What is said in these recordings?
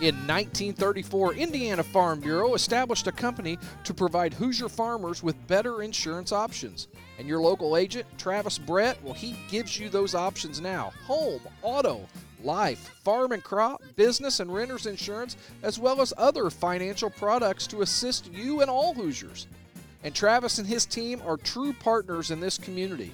In 1934, Indiana Farm Bureau established a company to provide Hoosier farmers with better insurance options. And your local agent, Travis Brett, well, he gives you those options now home, auto, life, farm and crop, business and renters insurance, as well as other financial products to assist you and all Hoosiers. And Travis and his team are true partners in this community.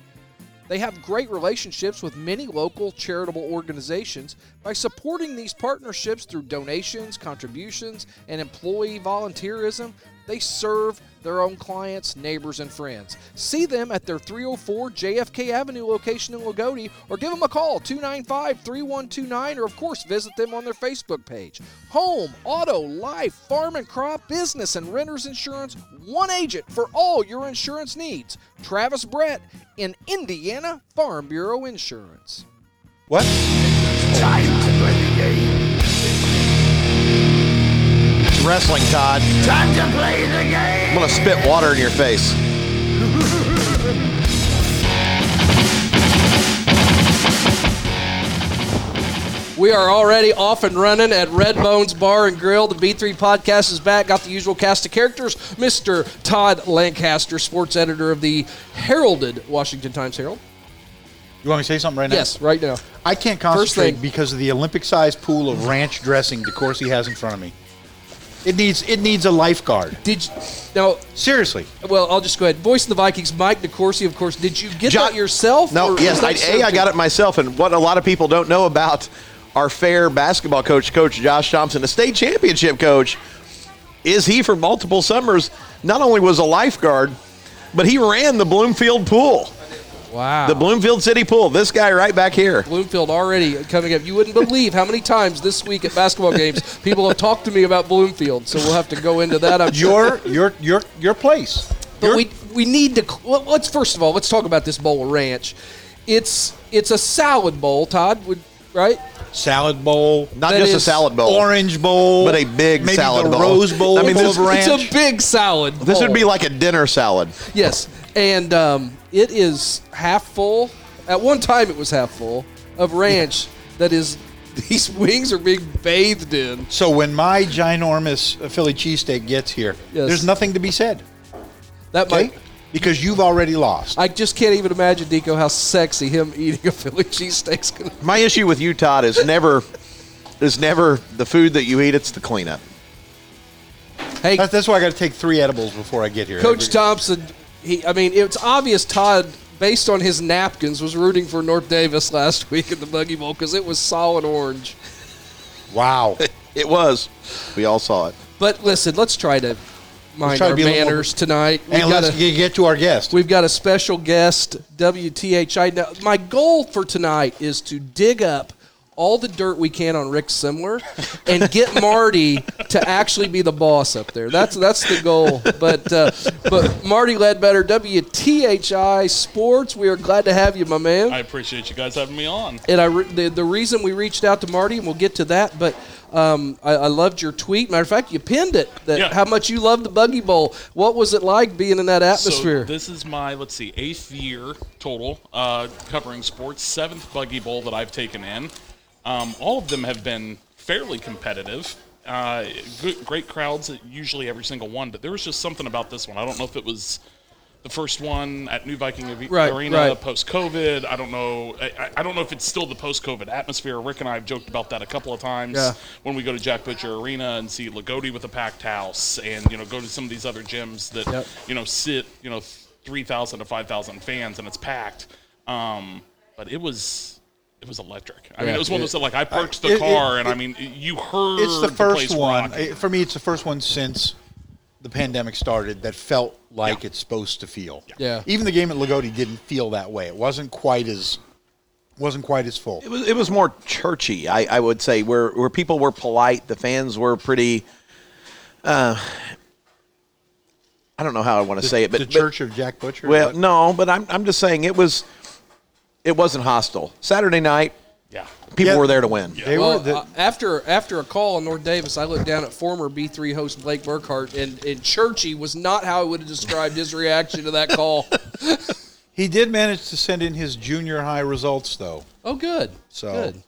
They have great relationships with many local charitable organizations. By supporting these partnerships through donations, contributions, and employee volunteerism, they serve their own clients, neighbors, and friends. See them at their 304 JFK Avenue location in Loogootee or give them a call 295 3129 or, of course, visit them on their Facebook page. Home, auto, life, farm and crop, business, and renters insurance. One agent for all your insurance needs. Travis Brett in Indiana Farm Bureau Insurance. What? Time wrestling, Todd. Time to play the game. I'm gonna spit water in your face. We are already off and running at Red Bones Bar and Grill. The B3 podcast is back. Got the usual cast of characters. Mr. Todd Lancaster, sports editor of the heralded Washington Times Herald. You want me to say something right now? Yes, right now. I can't concentrate thing- because of the Olympic-sized pool of ranch dressing DeCourcy has in front of me. It needs it needs a lifeguard. Did you, now? Seriously. Well, I'll just go ahead. Voice of the Vikings, Mike DeCourcy, of course. Did you get that yourself? No, yes, I, A, I got it myself. And what a lot of people don't know about our fair basketball coach, Coach Josh Thompson, the state championship coach, is he for multiple summers not only was a lifeguard, but he ran the Bloomfield pool, Wow. the Bloomfield City pool. This guy right back here. Bloomfield already coming up. You wouldn't believe how many times this week at basketball games people have talked to me about Bloomfield. So we'll have to go into that. I'm sure. Your your your your place. But Your- we we need to. Well, let's first of all let's talk about this bowl of ranch. It's it's a salad bowl, Todd. Would right? salad bowl, Not That just a salad bowl. orange bowl, But a big maybe salad the bowl. Rose bowl I mean, full this- of ranch. It's a big salad. This would be like a dinner salad. yes, and um, it is half full. At one time, it was half full of ranch. That is, these wings are being bathed in. so when my ginormous Philly cheesesteak gets here, Yes. there's nothing to be said. That Okay? might. Because you've already lost. I just can't even imagine, Deco, how sexy him eating a Philly cheesesteak's gonna. My issue with you, Todd, is never is never the food that you eat. It's the cleanup. Hey, That's, that's why I got to take three edibles before I get here. Coach Every- Thompson, he, I mean, it's obvious Todd, based on his napkins, was rooting for North Daviess last week in the Buggy Bowl because it was solid orange. Wow. It was. We all saw it. But listen, let's try to mind try to our be a more- manners tonight. We've and let's a, get get to our guest. we've got a special guest, WTHI. Now, my goal for tonight is to dig up all the dirt we can on Rick Semmler and get Marty to actually be the boss up there. That's that's the goal. But uh, but Marty Ledbetter, WTHI Sports. We are glad to have you, my man. I appreciate you guys having me on. And I re- the, the reason we reached out to Marty, and we'll get to that, but um, I, I loved your tweet. Matter of fact, you pinned it that Yeah. how much you love the Buggy Bowl. What was it like being in that atmosphere? So this is my let's see eighth year total uh, covering sports, seventh buggy bowl that I've taken in. Um, all of them have been fairly competitive. Uh, good, great crowds at usually every single one, but there was just something about this one. I don't know if it was the first one at New Viking Right, Arena right. post COVID. I don't know. I, I- I don't know if it's still the post COVID atmosphere. Rick and I have joked about that a couple of times Yeah. when we go to Jack Butcher Arena and see Loogootee with a packed house, and you know go to some of these other gyms that Yep. you know sit you know three thousand to five thousand fans and it's packed. Um, but it was. It was electric. I mean, it was one of those that, like I parked the it- it- car, and it- I mean, you heard it's the first place one rocking. for me. It's the first one since the pandemic started that felt like Yeah. it's supposed to feel. Yeah. Even the game at Loogootee didn't feel that way. It wasn't quite as wasn't quite as full. It was it was more churchy, I, I would say, where where people were polite, the fans were pretty. Uh, I don't know how I want to say it, but the but- Church of Jack Butcher. well, What? no, but I'm I'm just saying it was. It wasn't hostile. Saturday night, yeah. people Yeah. were there to win. they well, were. The, uh, after after a call on North Daviess, I looked down at former B3 host Blake Burkhart, and, and Churchy was not how I would have described his reaction to that call. he did manage to send in his junior high results, though. Oh, good. So good.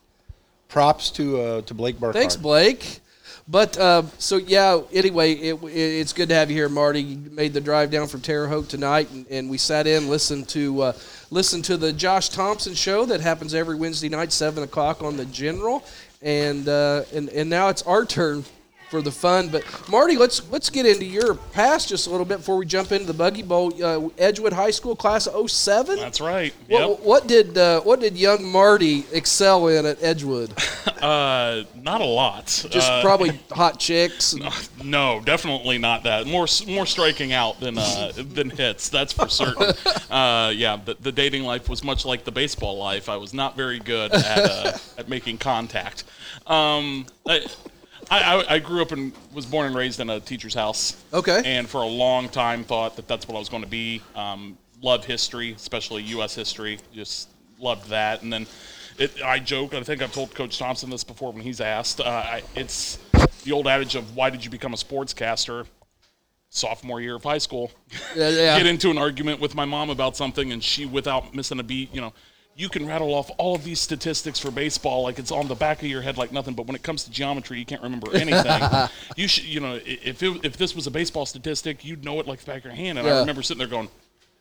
props to uh, to Blake Burkhardt. Thanks, Blake. But uh, so yeah. Anyway, it, it, it's good to have you here, Marty. You made the drive down from Terre Haute tonight, and, and we sat in, listened to uh, listened to the Josh Thompson show that happens every Wednesday night, seven o'clock on the General, and uh, and and now it's our turn for the fun. But Marty, let's let's get into your past just a little bit before we jump into the Buggy Bowl. Uh, Edgewood High School class of 07? That's right. What, Yep. what did uh, what did young Marty excel in at Edgewood? Uh, not a lot. Just Uh, probably hot chicks. and- No, definitely not that. More more striking out than uh, than hits. That's for certain. Uh, yeah, the, the dating life was much like the baseball life. I was not very good at uh, at making contact. Um, I, I, I grew up and was born and raised in a teacher's house. Okay. And for a long time, thought that that's what I was going to be. Um, loved history, especially U.S. history. Just loved that. And then it, I joke. I think I've told Coach Thompson this before when he's asked. Uh, I, it's the old adage of why did you become a sportscaster? Sophomore year of high school, Yeah, yeah. get into an argument with my mom about something, and she, without missing a beat, you know, you can rattle off all of these statistics for baseball like it's on the back of your head like nothing. But when it comes to geometry, you can't remember anything. you should, you know, if it, if this was a baseball statistic, you'd know it like the back of your hand. And Yeah. I remember sitting there going.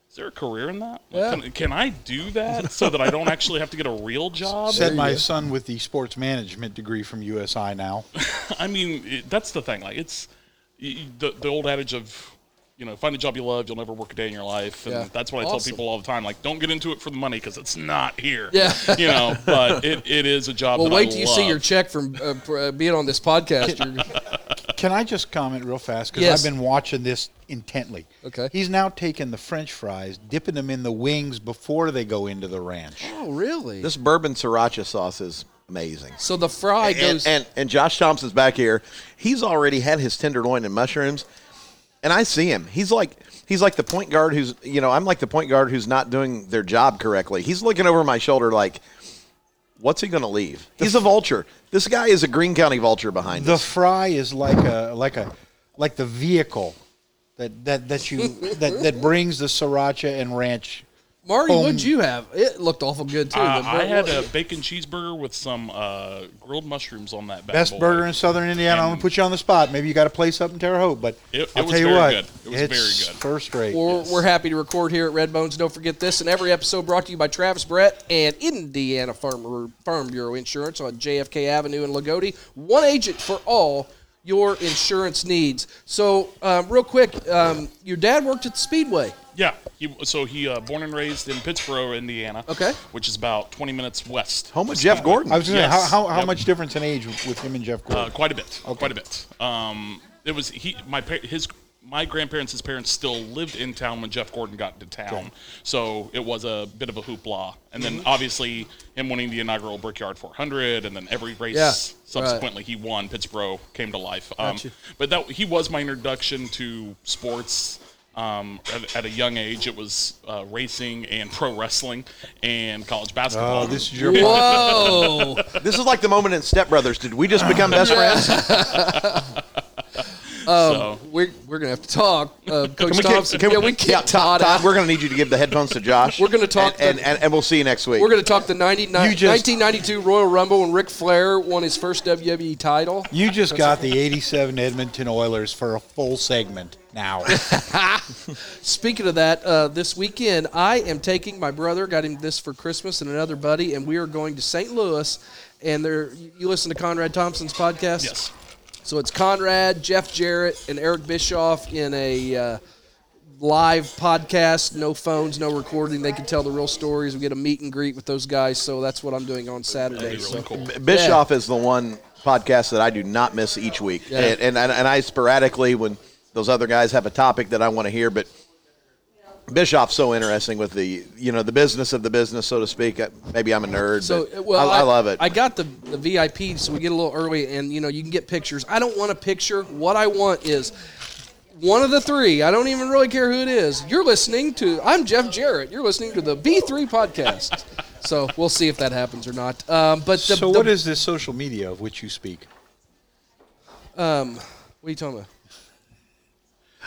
Is there a career in that? Yeah. Can, can I do that so that I don't actually have to get a real job? Said my son with the sports management degree from USI now. I mean, it, that's the thing. Like, it's the, the old adage of, you know, find a job you love, you'll never work a day in your life. And Yeah. that's what I Awesome. tell people all the time. Like, don't get into it for the money because it's not here. Yeah. you know, but it, it is a job Well, that wait I till you see your check from uh, uh, being on this podcast. You're- Can I just comment real fast? Because Yes. I've been watching this intently. Okay. He's now taking the French fries, dipping them in the wings before they go into the ranch. oh, really? This bourbon sriracha sauce is amazing. so the fry And, goes. and and Josh Thompson's back here. He's already had his tenderloin and mushrooms, and I see him. He's like he's like the point guard who's you know I'm like the point guard who's not doing their job correctly. He's looking over my shoulder like, what's he going to leave? He's a vulture. This guy is a Green County vulture behind The us. fry is like a like a like the vehicle that that that you that that brings the sriracha and ranch. Marty, home- what'd you have? It looked awful good too. Uh, I had a bacon cheeseburger with some uh, grilled mushrooms on that. Best boy. burger in Southern Indiana. I'm gonna put you on the spot. Maybe you got a place up in Terre Haute, but It- it I'll was tell you very what, good. It was it's very good. First rate. We're, we're happy to record here at Red Bones. Don't forget this. And every episode brought to you by Travis Brett and Indiana Farm, Farm Bureau Insurance on JFK Avenue in Loogootee. One agent for all your insurance needs. So, um, real quick, um, your dad worked at the Speedway. Yeah. He, so he uh, born and raised in Pittsboro, Indiana. Okay. Which is about 20 minutes west. Home of Jeff Gordon. I was gonna Yes. how, how, how Yep. much difference in age with him and Jeff Gordon? Uh, quite a bit. Quite a bit. Um, it was he. My his my grandparents, his parents still lived in town when Jeff Gordon got to town, so it was a bit of a hoopla. And then obviously him winning the inaugural Brickyard 400, and then every race Yeah, subsequently he won. Pittsboro came to life. Um, Gotcha. but that he was my introduction to sports. Um, at, at a young age, it was uh, racing and pro wrestling and college basketball. oh, this is your Whoa! this is like the moment in Step Brothers. Did we just become best friends? so we're, we're going to have to talk. Uh, Coach we get- Thompson. can yeah, we- we Yeah, can't Todd, Todd out. Todd, we're going to need you to give the headphones to Josh. We're gonna talk and, the- and, and, and we'll see you next week. We're going to talk the 90, You just- 1992 Royal Rumble when Ric Flair won his first WWE title. You just got the 87 Edmonton Oilers for a full segment now. Speaking of that, uh, this weekend I am taking my brother. Got him this for Christmas and another buddy, and we are going to St. Louis. And there, you listen to Conrad Thompson's podcast. yes. So it's Conrad, Jeff Jarrett, and Eric Bischoff in a uh, live podcast. No phones, no recording. They can tell the real stories. We get a meet and greet with those guys. So that's what I'm doing on Saturday. That'd So really cool. Bischoff is the one podcast that I do not miss each week, Yeah. and, and and I sporadically when those other guys have a topic that I want to hear, but Bischoff's so interesting with the you know the business of the business, so to speak. Uh, Maybe I'm a nerd, So but well, I, I love it. I got the the VIP, so we get a little early, and you know you can get pictures. I don't want a picture. What I want is one of the three. I don't even really care who it is. You're listening to. I'm Jeff Jarrett. You're listening to the B3 podcast. so we'll see if that happens or not. Um, but the, so, the- what is this social media of which you speak? What are you talking about?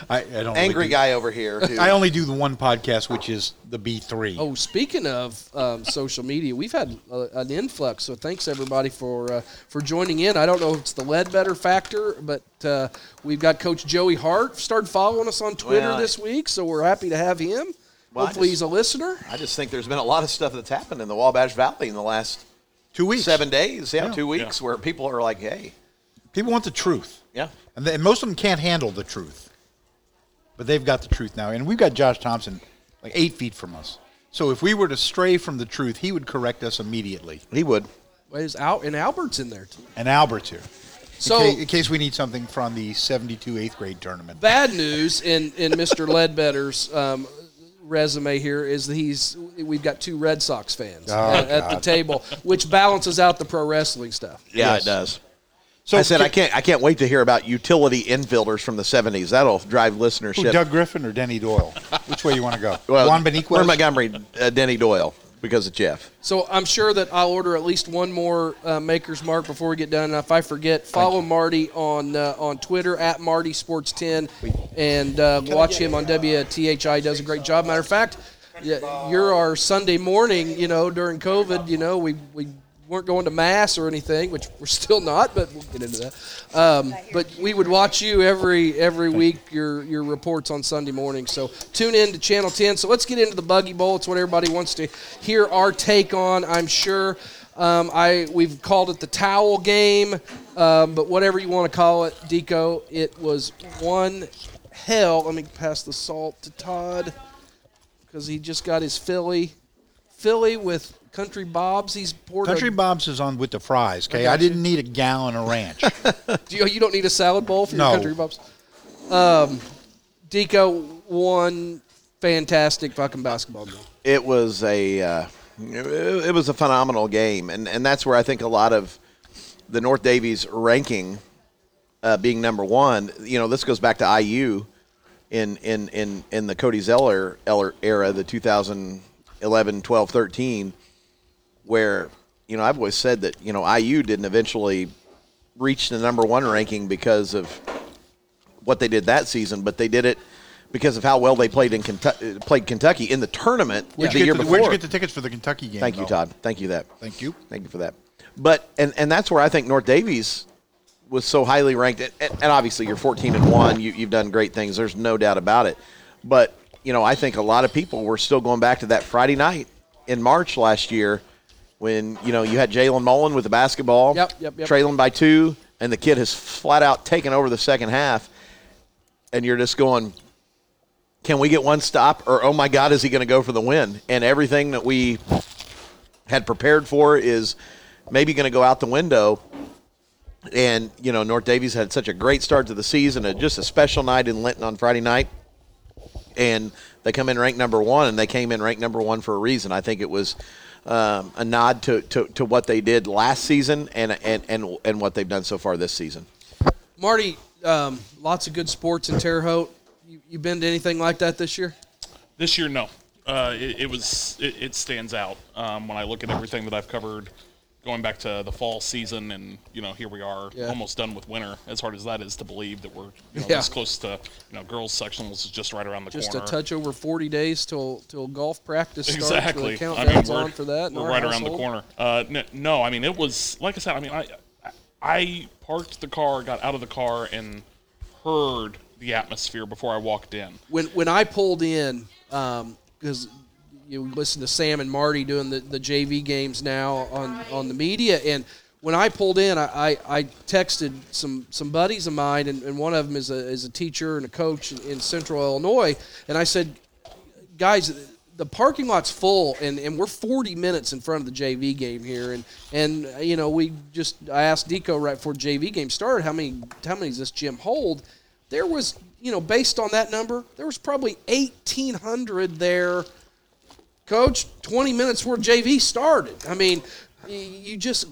I, I don't Angry really do- guy over here. Who, I only do the one podcast, which is the B three. Oh, speaking of um, social media, we've had uh, an influx. So thanks everybody for uh, for joining in. I don't know if it's the Ledbetter factor, but uh, we've got Coach Joey Hart started following us on Twitter Well, I- this week, so we're happy to have him. Well, Hopefully, just- he's a listener. I just think there's been a lot of stuff that's happened in the Wabash Valley in the last two weeks. seven days, yeah, Yeah. two weeks, where people are like, hey, People want the truth, yeah, and, they, and most of them can't handle the truth, but they've got the truth now. And we've got Josh Thompson like eight feet from us. So if we were to stray from the truth, he would correct us immediately. he would. Well, Is out and Albert's in there too. And Albert's here. So in, case, in case we need something from the 72 eighth grade tournament. bad news in in Mr. Ledbetter's um, resume here is that he's we've got two Red Sox fans Oh, at, at the table, which balances out the pro wrestling stuff. Yeah, Yes. it does. So I said I can't. I can't wait to hear about utility infielders from the '70s. That'll drive Who, listenership. Doug Griffin or Denny Doyle? Which way you want to go? well, Juan Beniquez? or Montgomery, uh, Denny Doyle, because of Jeff. So I'm sure that I'll order at least one more uh, Maker's Mark before we get done. And if I forget, follow Marty on uh, on Twitter at Marty Sports 10 and uh, watch him on WTHI. Does a great job. Matter of fact, yeah, you're our Sunday morning. You know, during COVID, you know, we we weren't going to mass or anything, which we're still not, but we'll get into that. Um, but we would watch you every every week your your reports on Sunday morning. So tune in to Channel 10. So let's get into the Buggy Bowl. It's what everybody wants to hear our take on. I'm sure. Um, I we've called it the towel game, um, but whatever you want to call it, Deco, it was one hell. Let me pass the salt to Todd because he just got his Philly, Philly with Country Bob's. He's poured a- Country Bob's is on with the fries. Okay, got I, didn't need a gallon of ranch. Do you, you don't need a salad bowl for No. your country bobs. Um, Deco one fantastic fucking basketball game. it was a uh, it it was a phenomenal game, and and that's where I think a lot of the North Daviess ranking uh, being number one. You know, this goes back to IU in in in in the Cody Zeller era, the 2011, 12, 13, where you know I've always said that you know IU didn't eventually reach the number one ranking because of what they did that season, but they did it because of how well they played in Kentucky, played Kentucky in the tournament Where'd, the year the, before. where'd you get the tickets for the Kentucky game? Thank you. Todd. Thank you that. Thank you. Thank you for that. But and and that's where I think North Daviess was so highly ranked. And, and obviously, you're 14 and one. You, you've done great things. There's no doubt about it. But you know, I think a lot of people were still going back to that Friday night in March last year when you know you had Jalen Mullen with the basketball, Yep, yep, yep. trailing by two, and the kid has flat out taken over the second half, and you're just going. Can we get one stop? Or oh my God, is he going to go for the win? And everything that we had prepared for is maybe going to go out the window. And you know, North Daviess had such a great start to the season, and just a special night in Linton on Friday night, and they come in ranked number one, and they came in ranked number one for a reason. I think it was um, a nod to, to, to what they did last season and, and and and what they've done so far this season. Marty, um, lots of good sports in Terre Haute. You, you been to anything like that this year? This year, no. Uh, it, it was it, it stands out um, when I look at everything that I've covered, going back to the fall season, and you know here we are, Yeah. almost done with winter. As hard as that is to believe that we're you know, Yeah. this close to you know girls sectionals is just right around the Just corner. Just a touch over 40 days till till golf practice starts. Exactly. The I mean, we're, on for that. we're right around the corner. Uh, n- no, I mean it was like I said. I mean I I parked the car, got out of the car, and heard the atmosphere before I walked in. when when I pulled in, because you listen to Sam and Marty doing the, the JV games now on, on the media, and when I pulled in, I, I, texted some, some buddies of mine, and, and one of them is a, is a teacher and a coach in Central Illinois, and I said, guys, the parking lot's full, and, and we're 40 minutes in front of the JV game here, and and you know we just I asked Deco right before JV game started how many how many does this gym hold? There was you know based on that number, there was probably 1,800 there. Coach, 20 minutes where JV started. I mean, you just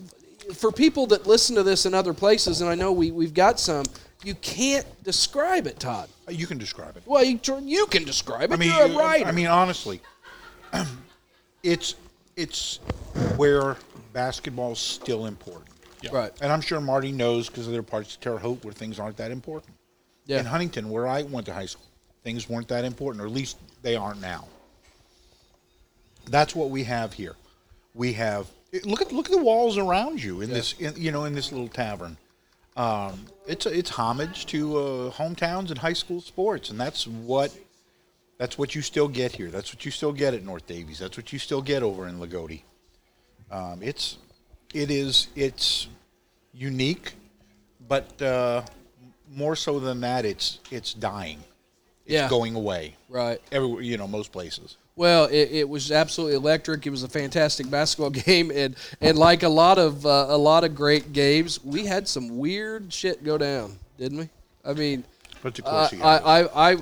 for people that listen to this in other places, and I know we we've got some. You can't describe it, Todd. You can describe it. Well, you, you can describe it. I mean, You're a writer. I mean, honestly, it's it's where basketball's still important. Yeah. right. And I'm sure Marty knows because there are parts of Terre Haute where things aren't that important. Yeah. In Huntington, where I went to high school, things weren't that important, or at least they aren't now. That's what we have here. We have look at look at the walls around you in this in, you know in this little tavern. Um, it's it's homage to uh, hometowns and high school sports, and that's what that's what you still get here. That's what you still get at North Daviess. That's what you still get over in Loogootee. Um, it's it is it's unique, but uh, more so than that, it's it's dying. It's Yeah. going away. Right. Everywhere, you know, most places. Well, it, it was absolutely electric. It was a fantastic basketball game, and and like a lot of uh, a lot of great games, we had some weird shit go down, didn't we? I mean, But of uh, course, you I. I, I,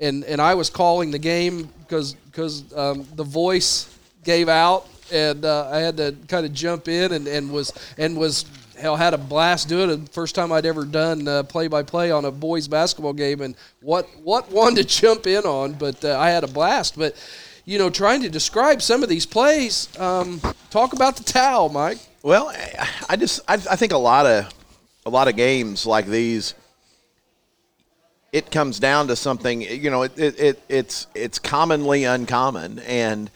and and I was calling the game because because um, the voice gave out, and uh, I had to kind of jump in and, and was and was hell had a blast doing it. First time I'd ever done play by play on a boys basketball game, and what what one to jump in on, but uh, I had a blast. But you know, trying to describe some of these plays, um, talk about the towel, Mike. Well, I- just I, I think a lot of a lot of games like these, it comes down to something. You know, it, it, it it's it's commonly uncommon, and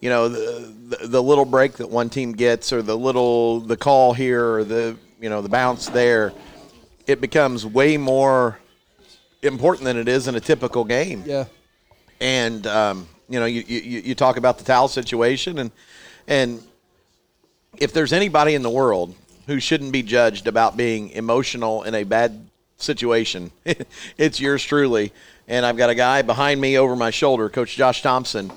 you know the, the the little break that one team gets, or the little the call here, or the you know the bounce there, it becomes way more important than it is in a typical game Yeah, and um, you know you, you you talk about the towel situation and and if there's anybody in the world who shouldn't be judged about being emotional in a bad situation it's yours truly and I've got a guy behind me over my shoulder coach Josh Thompson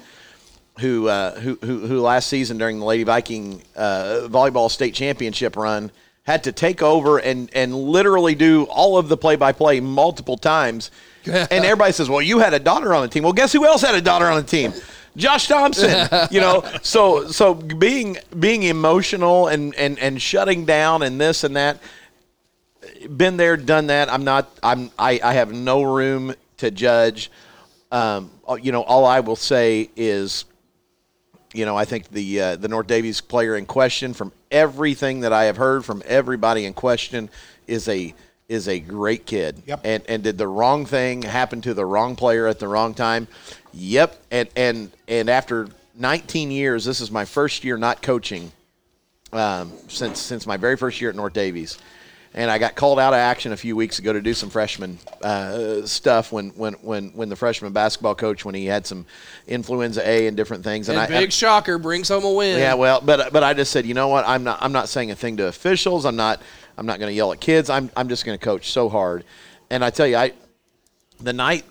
who uh, who, who who last season during the Lady Viking uh, volleyball state championship run had to take over and and literally do all of the play by play multiple times. and everybody says, "Well, you had a daughter on the team." Well, guess who else had a daughter on the team? Josh Thompson. you know, so so being being emotional and and and shutting down and this and that been there, done that. I'm not. I'm. I, I have no room to judge. Um, you know, all I will say is, you know, I think the uh, the North Daviess player in question, from everything that I have heard from everybody in question, is a is a great kid. Yep. And and did the wrong thing happen to the wrong player at the wrong time? Yep. And and and after 19 years, this is my first year not coaching um, since since my very first year at North Daviess, and I got called out of action a few weeks ago to do some freshman uh, stuff when, when when when the freshman basketball coach when he had some influenza A and different things, and, I big shocker brings home a win. yeah, well, but but I just said, you know what? I'm not I'm not saying a thing to officials. I'm not I'm not going to yell at kids. I'm I'm just going to coach so hard. And I tell you, I the night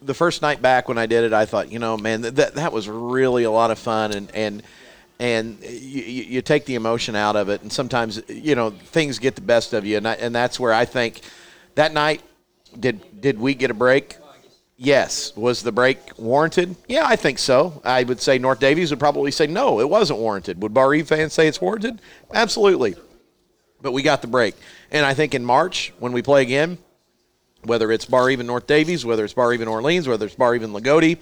the first night back when I did it, I thought, you know, man, that that was really a lot of fun and and and you, you take the emotion out of it and sometimes you know things get the best of you and I, and that's where I think that night did did we get a break? Yes. Was the break warranted? Yeah, I think so. I would say North Daviess would probably say no, it wasn't warranted. Would Bar fans say it's warranted? Absolutely. But we got the break. And I think in March, when we play again, whether it's Bar Even North Daviess, whether it's Bar Even Orleans, whether it's Bar Even Loogootee,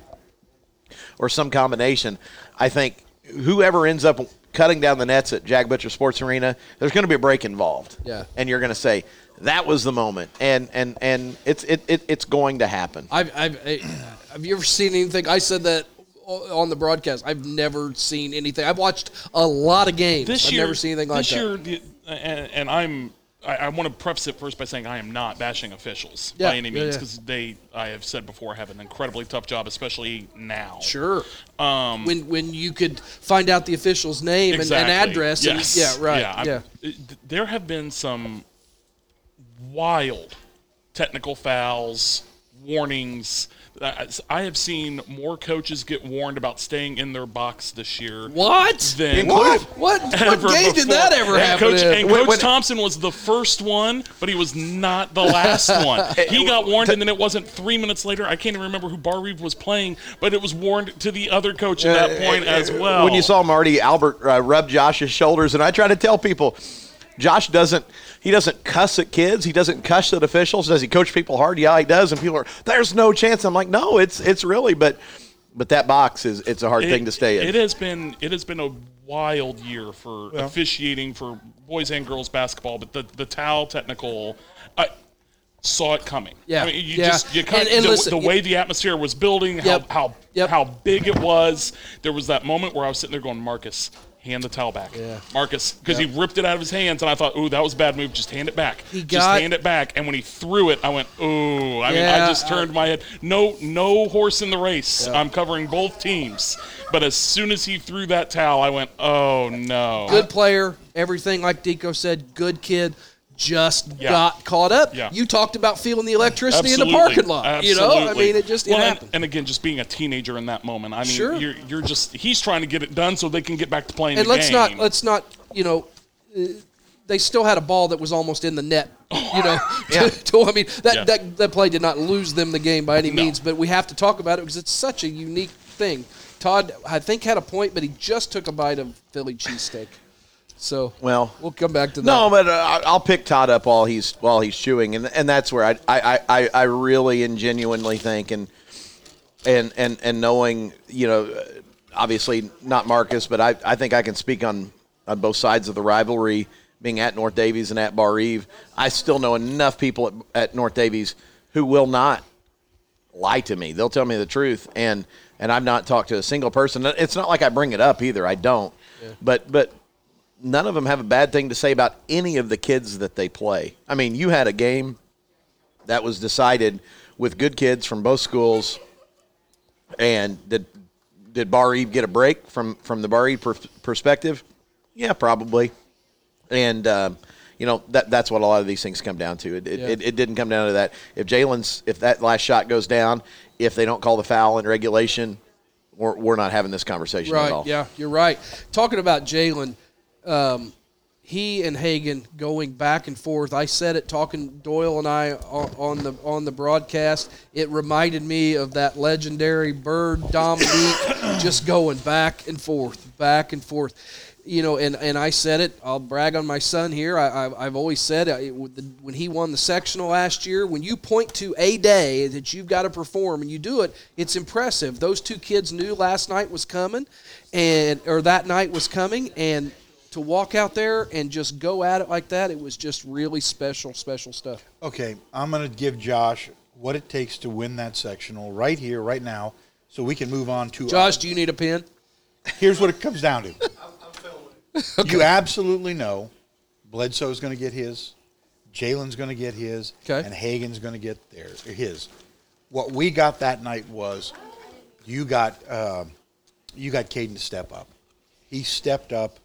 or some combination, I think whoever ends up cutting down the nets at Jack Butcher Sports Arena, there's going to be a break involved. Yeah. And you're going to say, that was the moment. And and and it's it, it it's going to happen. I've, I've, I, eh, have you ever seen anything? I said that on the broadcast. I've never seen anything. I've watched a lot of games. This I've year, never seen anything like this that. year, the- and, and I'm. I, I want to preface it first by saying I am not bashing officials Yeah, by any yeah, means yeah. because they, I have said before, have an incredibly tough job, especially now. Sure. Um, when when you could find out the official's name and, and address. Yes. And, yeah. Right. Yeah. I'm- Yeah. it- there have been some wild technical fouls, warnings. I have seen more coaches get warned about staying in their box this year. What? Than What? What, what ever game did that ever and happen Coach, and When- Coach when- Thompson was the first one, but he was not the last one. Eh, he got warned, and then it wasn't three minutes later. I can't even remember who Barr-Reeve was playing, but it was warned to the other coach at that eh, point eh, as well. When you saw Marty Albert uh, rub Josh's shoulders, and I try to tell people, Josh doesn't he doesn't cuss at kids. He doesn't cuss at officials. Does he coach people hard? Yeah, he does. And people are there's no chance. I'm like, no, it's it's really, but but that box is it's a hard thing to stay in. It has been it has been a wild year for officiating for boys and girls basketball, but the the towel technical. I, saw it coming. Yeah, I mean, you yeah. just you kind And- and the, listen, the way the atmosphere was building, Yep. how how Yep. how big it was. There was that moment where I was sitting there going, Marcus. Hand the towel back, Yeah. Marcus, because he ripped it out of his hands, and I thought, "Ooh, that was a bad move. Just hand it back. He got, just hand it back." And when he threw it, I went, "Ooh!" I mean, I just turned my head. No, no horse in the race. I'm covering both teams, but as soon as he threw that towel, I went, "Oh no!" good player, everything like Dico said, good kid. Just Yeah. got caught up. Yeah. You talked about feeling the electricity Absolutely. in the parking lot. You know, I mean, it just it Well, and, happened. and again, just being a teenager in that moment. I mean, Sure. you're you're just he's trying to get it done so they can get back to playing and let's game. not let's not you know uh, they still had a ball that was almost in the net you know to, to- i mean that, Yeah. that that play did not lose them the game by any No. means but we have to talk about it because it's such a unique thing todd i think had a point but he just took a bite of philly cheesesteak so Well, we'll come back to that No, but uh, I'll pick Todd up while he's while he's chewing, and and that's where I I, I, I really and genuinely think, and and and and knowing you know, obviously not Marcus, but I I think I can speak on on both sides of the rivalry, being at North Daviess and at Barr-Reeve. I still know enough people at, at North Daviess who will not lie to me. They'll tell me the truth, and and I've not talked to a single person. It's not like I bring it up either. I don't. But but none of them have a bad thing to say about any of the kids that they play. I mean, you had a game that was decided with good kids from both schools, and did did Barr-Reeve get a break from from the Barr-Reeve per- perspective? Yeah, probably. And um, you know that that's what a lot of these things come down to. It it, Yeah. it, it didn't come down to that. If Jalen's if that last shot goes down, if they don't call the foul in regulation, we're, we're not having this conversation at all. Right. Yeah, you're right. Talking about Jalen, um, he and Hagan going back and forth. I said it talking Doyle and I on, the on the broadcast. It reminded me of that legendary Bird Dominique just going back and forth, back and forth. You know, and, and I said it. I'll brag on my son here. I, I, I've always said the, when he won the sectional last year, when you point to a day that you've got to perform and you do it, it's impressive. Those two kids knew last night was coming, and or that night was coming, and to walk out there and just go at it like that, it was just really special, special stuff. Okay, I'm going to give Josh what it takes to win that sectional right here, right now, so we can move on to. Josh, do you need a pen? here's what it comes down to. You absolutely know Bledsoe's going to get his, Jalen's going to get his, Okay. and Hagen's going to get theirs, his. What we got that night was you got um you got Caden to step up. He stepped up.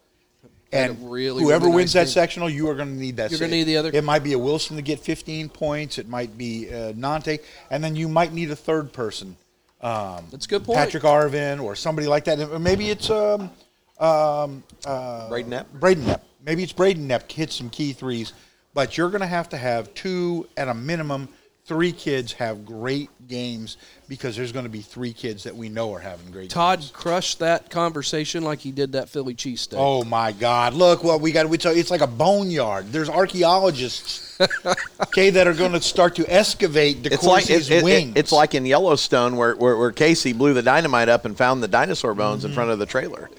Had And really, whoever really wins nice that game. sectional, you are going to need that. You're gonna need the other- It might be a Wilson to get 15 points. It might be uh, Nante, and then you might need a third person. Um, That's a good point. Patrick Arvin or somebody like that. Maybe it's um, um, uh, Braden Knapp? Braden Knapp. Maybe it's Braden Knapp hit some key threes, but you're going to have to have two at a minimum. Three kids have great games because there's going to be three kids that we know are having great Todd games. crushed that conversation like he did that Philly cheesesteak. Oh my God! Look what we got. We tell it's like a boneyard. There's archaeologists, okay, that are going to start to excavate It's like DeCourcy's it, it, wings. it, it's like in Yellowstone where, where where Casey blew the dynamite up and found the dinosaur bones Mm-hmm. in front of the trailer.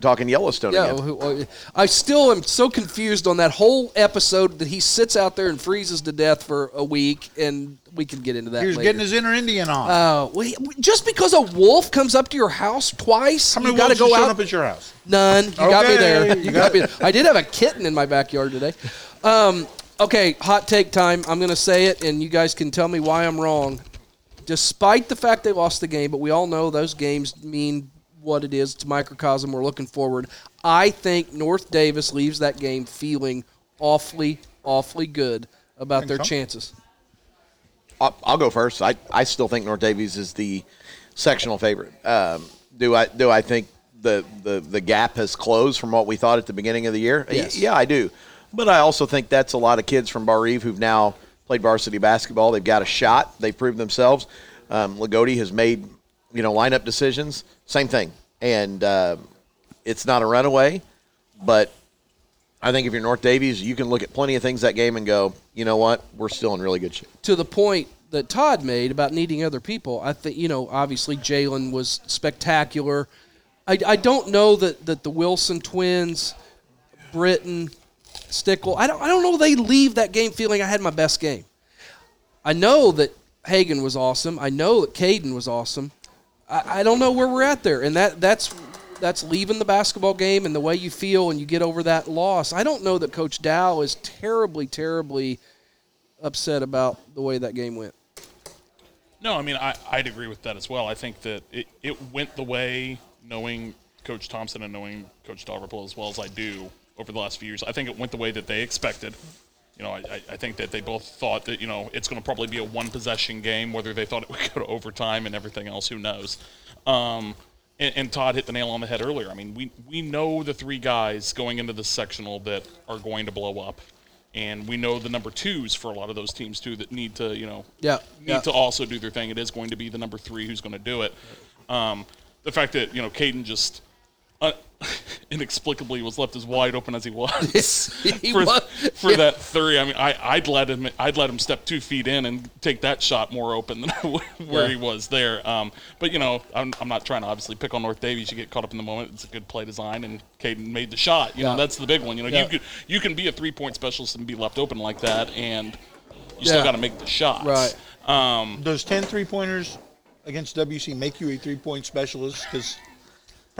Talking Yellowstone Yeah, again. who- uh, I still am so confused on that whole episode that he sits out there and freezes to death for a week, and we can get into that. he was later. getting his inner Indian on. Oh, well, just because a wolf comes up to your house twice, How many you got to wolves go have shown out. up at your house? None. You got me there. You, you got, got me. There. I did have a kitten in my backyard today. Um, okay, hot take time. I'm going to say it, and you guys can tell me why I'm wrong. Despite the fact they lost the game, but we all know those games mean what it is. It's a microcosm. We're looking forward. I think North Daviess leaves that game feeling awfully, awfully good about their so? chances. I'll, I'll go first. I, I still think North Daviess is the sectional favorite. Um, do I do I think the, the the gap has closed from what we thought at the beginning of the year? Yes. Yeah, I do. But I also think that's a lot of kids from Barr-Reeve who've now played varsity basketball. They've got a shot. They've proved themselves. Um, Loogootee has made you know lineup decisions. Same thing, and uh, it's not a runaway, but I think if you're North Daviess, you can look at plenty of things that game and go, you know what, we're still in really good shape. to the point that Todd made about needing other people, I think you know obviously Jalen was spectacular. I, I don't know that, that the Wilson twins, Britton, Stickle, I don't I don't know they leave that game feeling I had my best game. I know that Hagan was awesome. I know that Caden was awesome. I, I don't know where we're at there, and that that's that's leaving the basketball game and the way you feel and you get over that loss. I don't know that Coach Dow is terribly, terribly upset about the way that game went. No, I mean I, I'd agree with that as well. I think that it, it went the way knowing Coach Thompson and knowing Coach Dalrymple as well as I do over the last few years. I think it went the way that they expected. You know, I, I- think that they both thought that you know it's going to probably be a one possession game. Whether they thought it would go to overtime and everything else, who knows? Um, and, and Todd hit the nail on the head earlier. I mean, we we know the three guys going into the sectional that are going to blow up. And we know the number twos for a lot of those teams too that need to, you know, Yeah, need yeah. to also do their thing. It is going to be the number three who's going to do it. Um, the fact that you know Caden just uh, inexplicably was left as wide open as he was He for, was, for yeah. that three. I mean, I, I'd let him I'd let him step two feet in and take that shot more open than where Yeah. he was there. Um, but you know, I'm, I'm not trying to obviously pick on North Daviess. You get caught up in the moment. It's a good play design, and Caden made the shot. You Yeah. know, that's the big one. You know, Yeah. you could you can be a three point specialist and be left open like that, and you still got to make the shots. Right. Um, Does 10 three pointers against WC make you a three point specialist? Because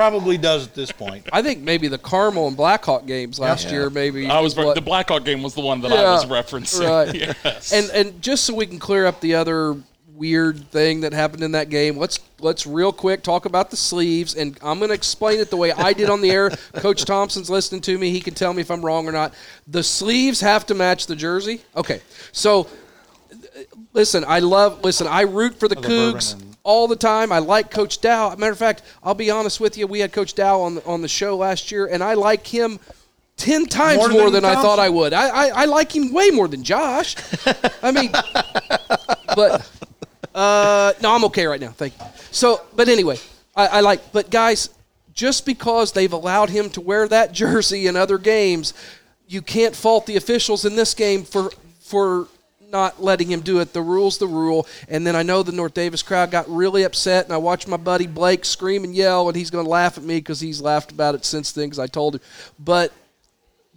probably does at this point. I think maybe the Carmel and Blackhawk games last Yeah. year, maybe. I was is what- the Blackhawk game was the one that I was referencing. Right. Yes. And and just so we can clear up the other weird thing that happened in that game, let's let's real quick talk about the sleeves and I'm going to explain it the way I did on the air. Coach Thompson's listening to me. He can tell me if I'm wrong or not. The sleeves have to match the jersey. Okay. So listen, I love listen, I root for the the Cougs and- all the time. I like Coach Dow. Matter of fact, I'll be honest with you. We had Coach Dow on the, on the show last year, and I like him ten times More more, than than, I thought I would. I, I, I like him way more than Josh. I mean, but uh, no, I'm okay right now. Thank you. So, but anyway, I, I like. But guys, just because they've allowed him to wear that jersey in other games, you can't fault the officials in this game for for not letting him do it. The rule's the rule. And then I know the North Daviess crowd got really upset, and I watched my buddy Blake scream and yell, and he's going to laugh at me because he's laughed about it since then because I told him. But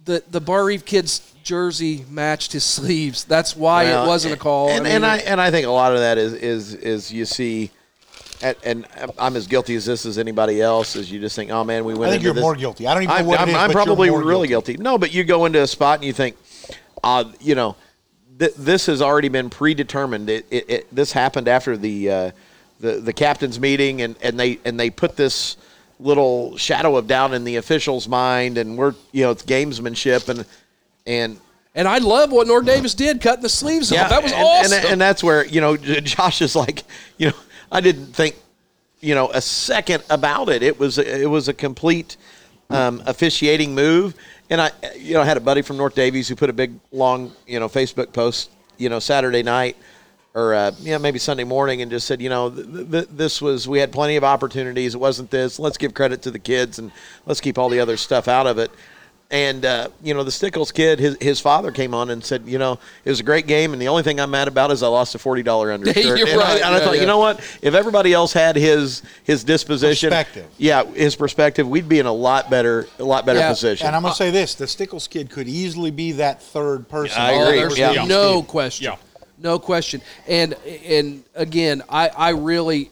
the the Barr-Reeve kid's jersey matched his sleeves. That's why Well, it wasn't a call. And, I and I and I think a lot of that is is is you see, and, and I'm as guilty as this as anybody else. Is you just think, oh man, we went. I think into you're this- more guilty. I don't even know I'm, what I'm, it is, I'm but you're probably more really guilty. No, but you go into a spot and you think, uh, you know, th- this has already been predetermined. It, it, it this happened after the uh, the the captain's meeting, and, and they and they put this little shadow of doubt in the official's mind, and we're you know it's gamesmanship and and and I love what North Daviess did, cutting the sleeves off. That was and, awesome. And, and that's where you know Josh is like, you know, I didn't think, you know, a second about it. It was it was a complete um, officiating move, and I, you know, I had a buddy from North Daviess who put a big long, you know, Facebook post, you know, Saturday night or uh, yeah, maybe Sunday morning, and just said, you know, th- th- this was we had plenty of opportunities. It wasn't this. Let's give credit to the kids and let's keep all the other stuff out of it. And uh, you know, the Stickles kid, his his father came on and said, you know, it was a great game, and the only thing I'm mad about is I lost a forty dollar undershirt. You're and I, right. and I thought, yeah. you know what? If everybody else had his his disposition, Perspective. yeah, his perspective, we'd be in a lot better a lot better Yeah. position. And I'm gonna say this: the Stickles kid could easily be that third person. I Oh, agree. there's Yeah. no question. Yeah. No question. And and again, I, I really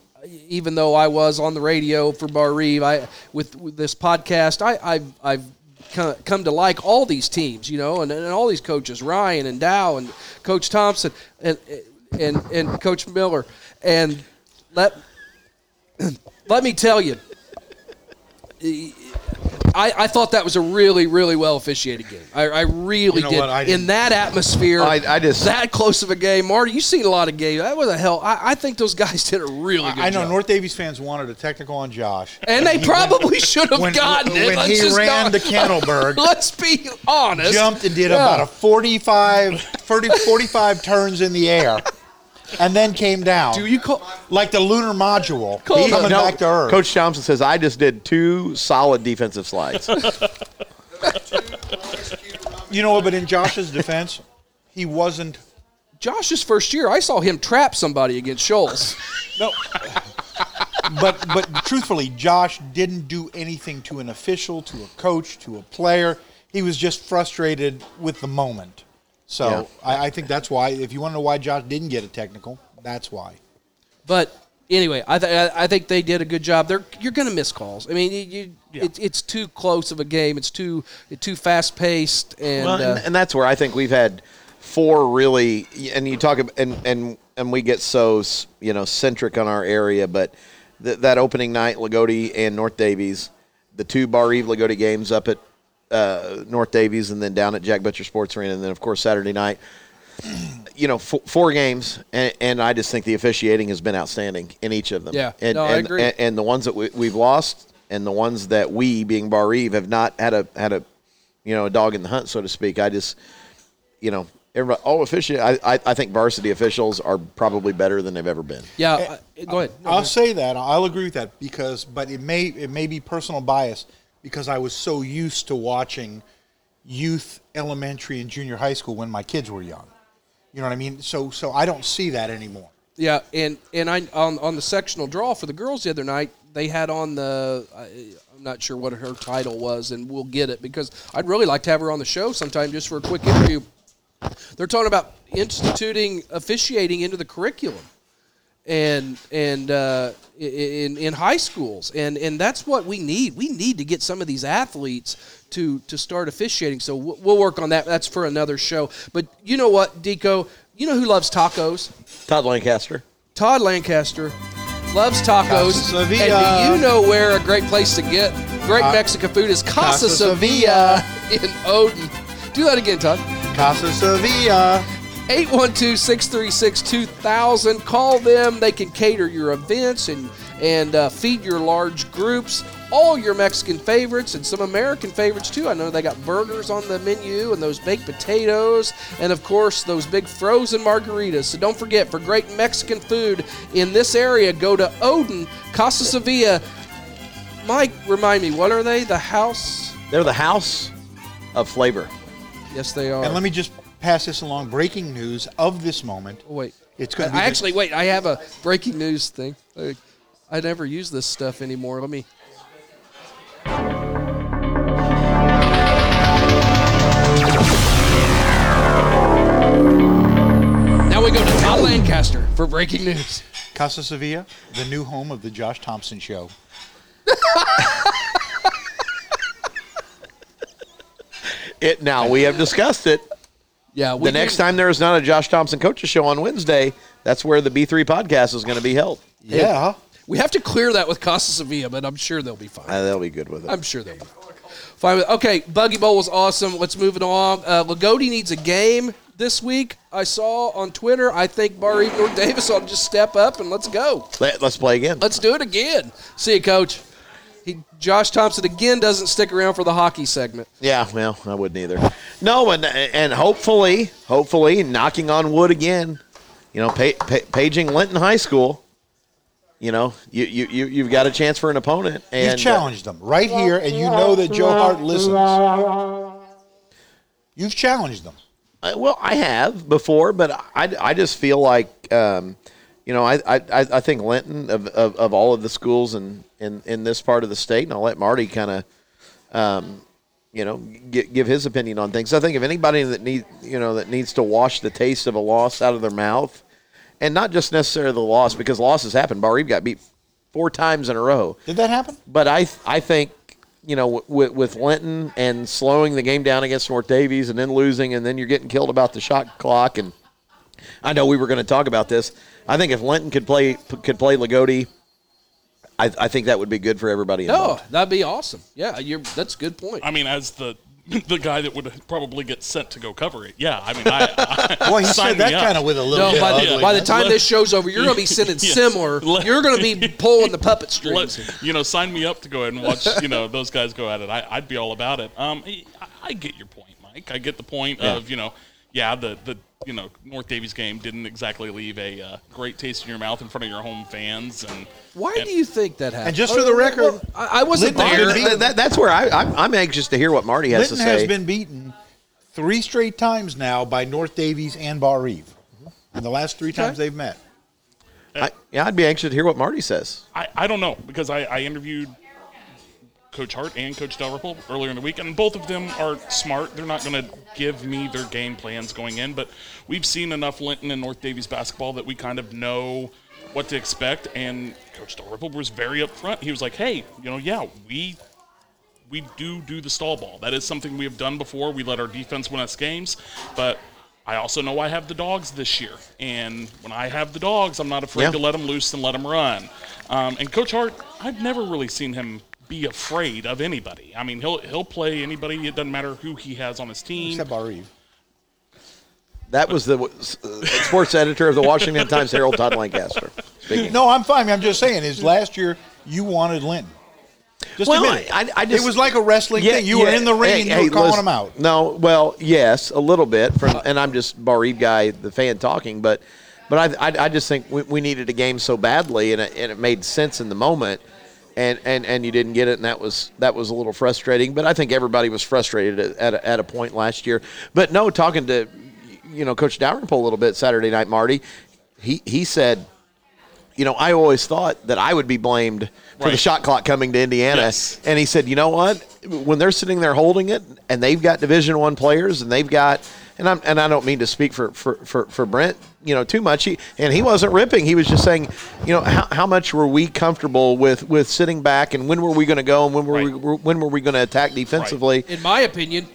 even though I was on the radio for Barr-Reeve, I with, with this podcast, I, I've I've come, come to like all these teams, you know, and, and all these coaches, Ryan and Dow and Coach Thompson and and and Coach Miller. And let let me tell you, I, I thought that was a really, really well officiated game. I, I really You know did. what? I In that atmosphere, I- I just- that close of a game, Marty. You've seen a lot of games. That was a hell. I, I think those guys did a really good I know job. North Daviess fans wanted a technical on Josh, and they He probably should have when, gotten it. when Let's he ran not- to Candleberg. Let's be honest. jumped and did Yeah. about a 45, 30, 45 turns in the air, and then came down. Do you call? like the lunar module Call- coming No, back to Earth? Coach Thompson says I just did two solid defensive slides. you know what? But in Josh's defense, he wasn't. Josh's first year, I saw him trap somebody against Shoals. No. but but truthfully, Josh didn't do anything to an official, to a coach, to a player. He was just frustrated with the moment. So Yeah. I, I think that's why. If you want to know why Josh didn't get a technical, that's why. But anyway, I, th- I I think they did a good job. They're you're going to miss calls. I mean, you, you Yeah. it, it's too close of a game. It's too too fast paced, and, Well, uh, and, and that's where I think we've had four really, and you talk about, and and and we get so you know centric on our area, but th- that opening night, Loogootee and North Daviess, the two Bar Eve Loogootee games up at uh, North Daviess, and then down at Jack Butcher Sports Arena, and then of course Saturday night. You know, four, four games, and, and I just think the officiating has been outstanding in each of them. Yeah. and, No, I agree. And, and the ones that we, we've lost, and the ones that we, being Barr-Reeve, have not had a had a you know, a dog in the hunt, so to speak. I just, you know, everybody, all official. I, I, I think varsity officials are probably better than they've ever been. yeah. I- go ahead. No, I'll go say that. I'll agree with that because, but it may it may be personal bias because I was so used to watching youth elementary and junior high school when my kids were young. You know what I mean? So so I don't see that anymore. Yeah, and and I on on the sectional draw for the girls the other night, they had on the I, I'm not sure what her title was, and we'll get it because I'd really like to have her on the show sometime just for a quick interview. They're talking about instituting officiating into the curriculum, and and uh, in in high schools, and and that's what we need. We need to get some of these athletes to to start officiating. So we'll we'll work on that. That's for another show. But you know what, Deco? You know who loves tacos? Todd Lancaster. Todd Lancaster loves tacos. Casa and Sevilla. do you know where a great place to get great Mexican food is? Casa, Casa Sevilla in Odon. Do that again, Todd. Casa Sevilla. 812-636-2000. Call them. They can cater your events and and uh, feed your large groups. All your Mexican favorites and some American favorites too. I know they got burgers on the menu and those baked potatoes and of course those big frozen margaritas. So don't forget for great Mexican food in this area, go to Odon Casa Sevilla. Mike, remind me, what are they? The house? They're the house of flavor. Yes, they are. And let me just pass this along. Breaking news of this moment. Oh, wait. It's gonna I actually wait. I have a breaking news thing. I, I never use this stuff anymore. Let me. Now we go to Todd Lancaster for breaking news. Casa Sevilla, the new home of the Josh Thompson Show. It now we have discussed it. Yeah, we The next time there is not a Josh Thompson coaches show on Wednesday, that's where the B3 podcast is going to be held. Yeah. we have to clear that with Casa Sevilla, but I'm sure they'll be fine. Uh, they'll be good with it. I'm sure they'll be fine. with- it. Okay, Buggy Bowl was awesome. Let's move it along. Uh, Loogootee needs a game this week. I saw on Twitter. I think Bar Igor Davis ought to just step up and let's go. Let, us play again. Let's do it again. See you, Coach. He, Josh Thompson again doesn't stick around for the hockey segment. Yeah, well, I wouldn't either. No, and and hopefully, hopefully, knocking on wood again. You know, pa- pa- paging Linton High School. You know, you you you you've got a chance for an opponent, and You've challenged them right here, and you know that Joe Hart listens. You've challenged them. Uh, well, I have before, but I, I just feel like, um, you know, I, I, I think Linton of, of, of all of the schools in, in, in this part of the state, and I'll let Marty kind of, um, you know, give, give his opinion on things. I think if anybody that need, you know, that needs to wash the taste of a loss out of their mouth, and not just necessarily the loss because losses happen. Barr got beat four times in a row. Did that happen? But I I think you know with with Linton and slowing the game down against North Daviess and then losing and then you're getting killed about the shot clock and I know we were going to talk about this. I think if Linton could play could play Loogootee, I, I think that would be good for everybody Involved. No, that'd be awesome. Yeah, you're, that's a good point. I mean, as the the guy that would probably get sent to go cover it. Yeah, I mean, I, I Boy, he sign said that kind of with a little no, bit by the, by the time Let- this show's over, you're going to be sending Yeah. similar. Let- You're going to be pulling the puppet strings. Let, you know, sign me up to go ahead and watch. You know, those guys go at it. I, I'd be all about it. Um, I, I get your point, Mike. I get the point of you know, yeah, the the you know North Daviess game didn't exactly leave a uh, great taste in your mouth in front of your home fans. And Why and- do you think that happened? And just for the record, I, I wasn't Linton there. That- that- that's where I, I'm, I'm anxious to hear what Marty has Linton to say. has been beaten three straight times now by North Daviess and Barr-Reeve. In the last three times they've met. I, yeah, I'd be anxious to hear what Marty says. I, I don't know because I, I interviewed Coach Hart and Coach Dalrymple earlier in the week, and both of them are smart. They're not going to give me their game plans going in, but we've seen enough Linton and North Daviess basketball that we kind of know what to expect. And Coach Dalrymple was very upfront. He was like, "Hey, you know, yeah, we we do do the stall ball. That is something we have done before. We let our defense win us games, but I also know I have the dogs this year, and when I have the dogs, I'm not afraid Yeah. to let them loose and let them run. Um, and Coach Hart, I've never really seen him be afraid of anybody. I mean, he'll he'll play anybody. It doesn't matter who he has on his team. Except Barr That was the uh, sports editor of the Washington Times, Herald Todd Lancaster. Speaking. No, I'm fine. I'm just saying. Is last year you wanted Linton? Just Well, admit it. I- I just- it was like a wrestling thing. You were in the ring Hey, and you hey, were calling listen, them out. No, well, yes, a little bit. From and I'm just Barr-Reeve guy, the fan talking, but but I I, I just think we, we needed a game so badly, and it, and it made sense in the moment. And, and, and you didn't get it, and that was that was a little frustrating. But I think everybody was frustrated at, at, a, at a point last year. But no, talking to you know Coach Dalrymple a little bit Saturday night, Marty, he he said you know, I always thought that I would be blamed for the shot clock coming to Indiana. Yes. And he said, you know what? When they're sitting there holding it, and they've got Division One players, and they've got, and I'm, and I don't mean to speak for for, for, for Brent, you know, too much. He and he wasn't ripping. He was just saying, you know, how, how much were we comfortable with with sitting back, and when were we going to go, and when were Right. we when were we going to attack defensively? In my opinion,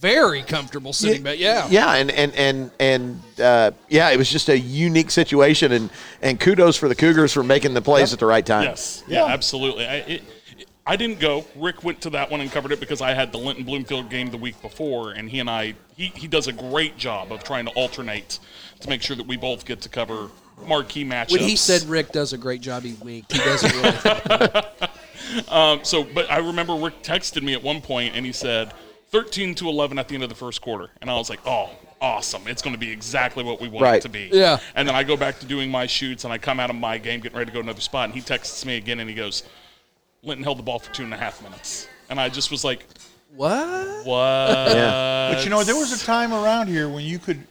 very comfortable sitting back. Yeah. Yeah, and and and and uh, yeah, it was just a unique situation, and and kudos for the Cougars for making the plays at the right time. Yes. Yeah, absolutely. I, it, I didn't go. Rick went to that one and covered it because I had the Linton Bloomfield game the week before, and he and I, he, he does a great job of trying to alternate to make sure that we both get to cover marquee matchups. When he said Rick does a great job, he winked. He doesn't really. Um, so, but I remember Rick texted me at one point and he said 13 to 11 at the end of the first quarter, and I was like, oh. Awesome! It's going to be exactly what we want Right. it to be. Yeah. And then I go back to doing my shoots, and I come out of my game, getting ready to go to another spot, and he texts me again, and he goes, "Linton held the ball for two and a half minutes," and I just was like, what? What? But you know, there was a time around here when you could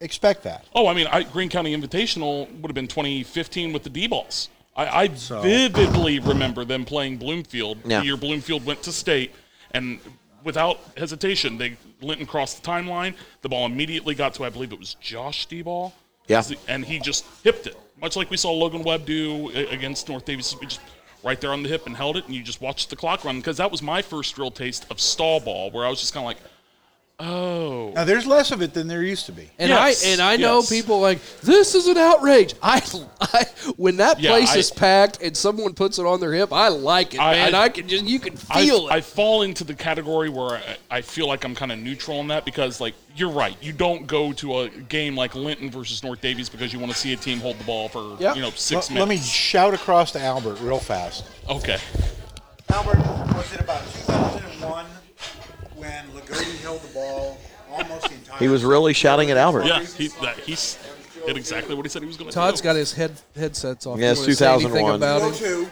expect that. Oh, I mean, I, Greene County Invitational would have been 2015 with the D balls. I, I vividly remember them playing Bloomfield Yeah. the year Bloomfield went to state, and without hesitation, they Linton crossed the timeline. The ball immediately got to, I believe it was Josh D ball. Yeah. and he just hipped it, much like we saw Logan Webb do against North Daviess. We just right there on the hip and held it, and you just watched the clock run because that was my first real taste of stall ball, where I was just kind of like, oh. Now, there's less of it than there used to be. And Yes, I and I know people like this is an outrage. I, I when that Yeah, place I- is packed and someone puts it on their hip, I like it, I- man. I- I, can just you can I, feel I it. fall into the category where I, I feel like I'm kind of neutral on that because, like, you're right. You don't go to a game like Linton versus North Daviess because you want to see a team hold the ball for Yeah. you know six minutes. let me shout across to Albert real fast. okay. Albert, was it about 2001 when Loogootee held the ball almost the entire He was really shouting at Albert. Yeah, he that, he's did exactly what he said he was going to do. Todd's got his head headsets off. Yeah, it's wanna say anything 2001. About it?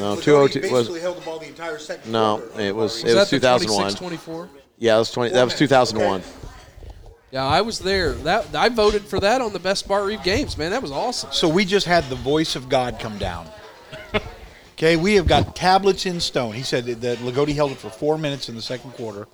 No, Loogootee 202 was- held the ball the entire second No, quarter. it was it Was was 2001. 24? Yeah, that was 20. That was 2001. Yeah, I was there. That I voted for that on the best Barr-Reeve games, man. That was awesome. So we just had the voice of God come down. Okay, we have got tablets in stone. He said that that Loogootee held it for four minutes in the second quarter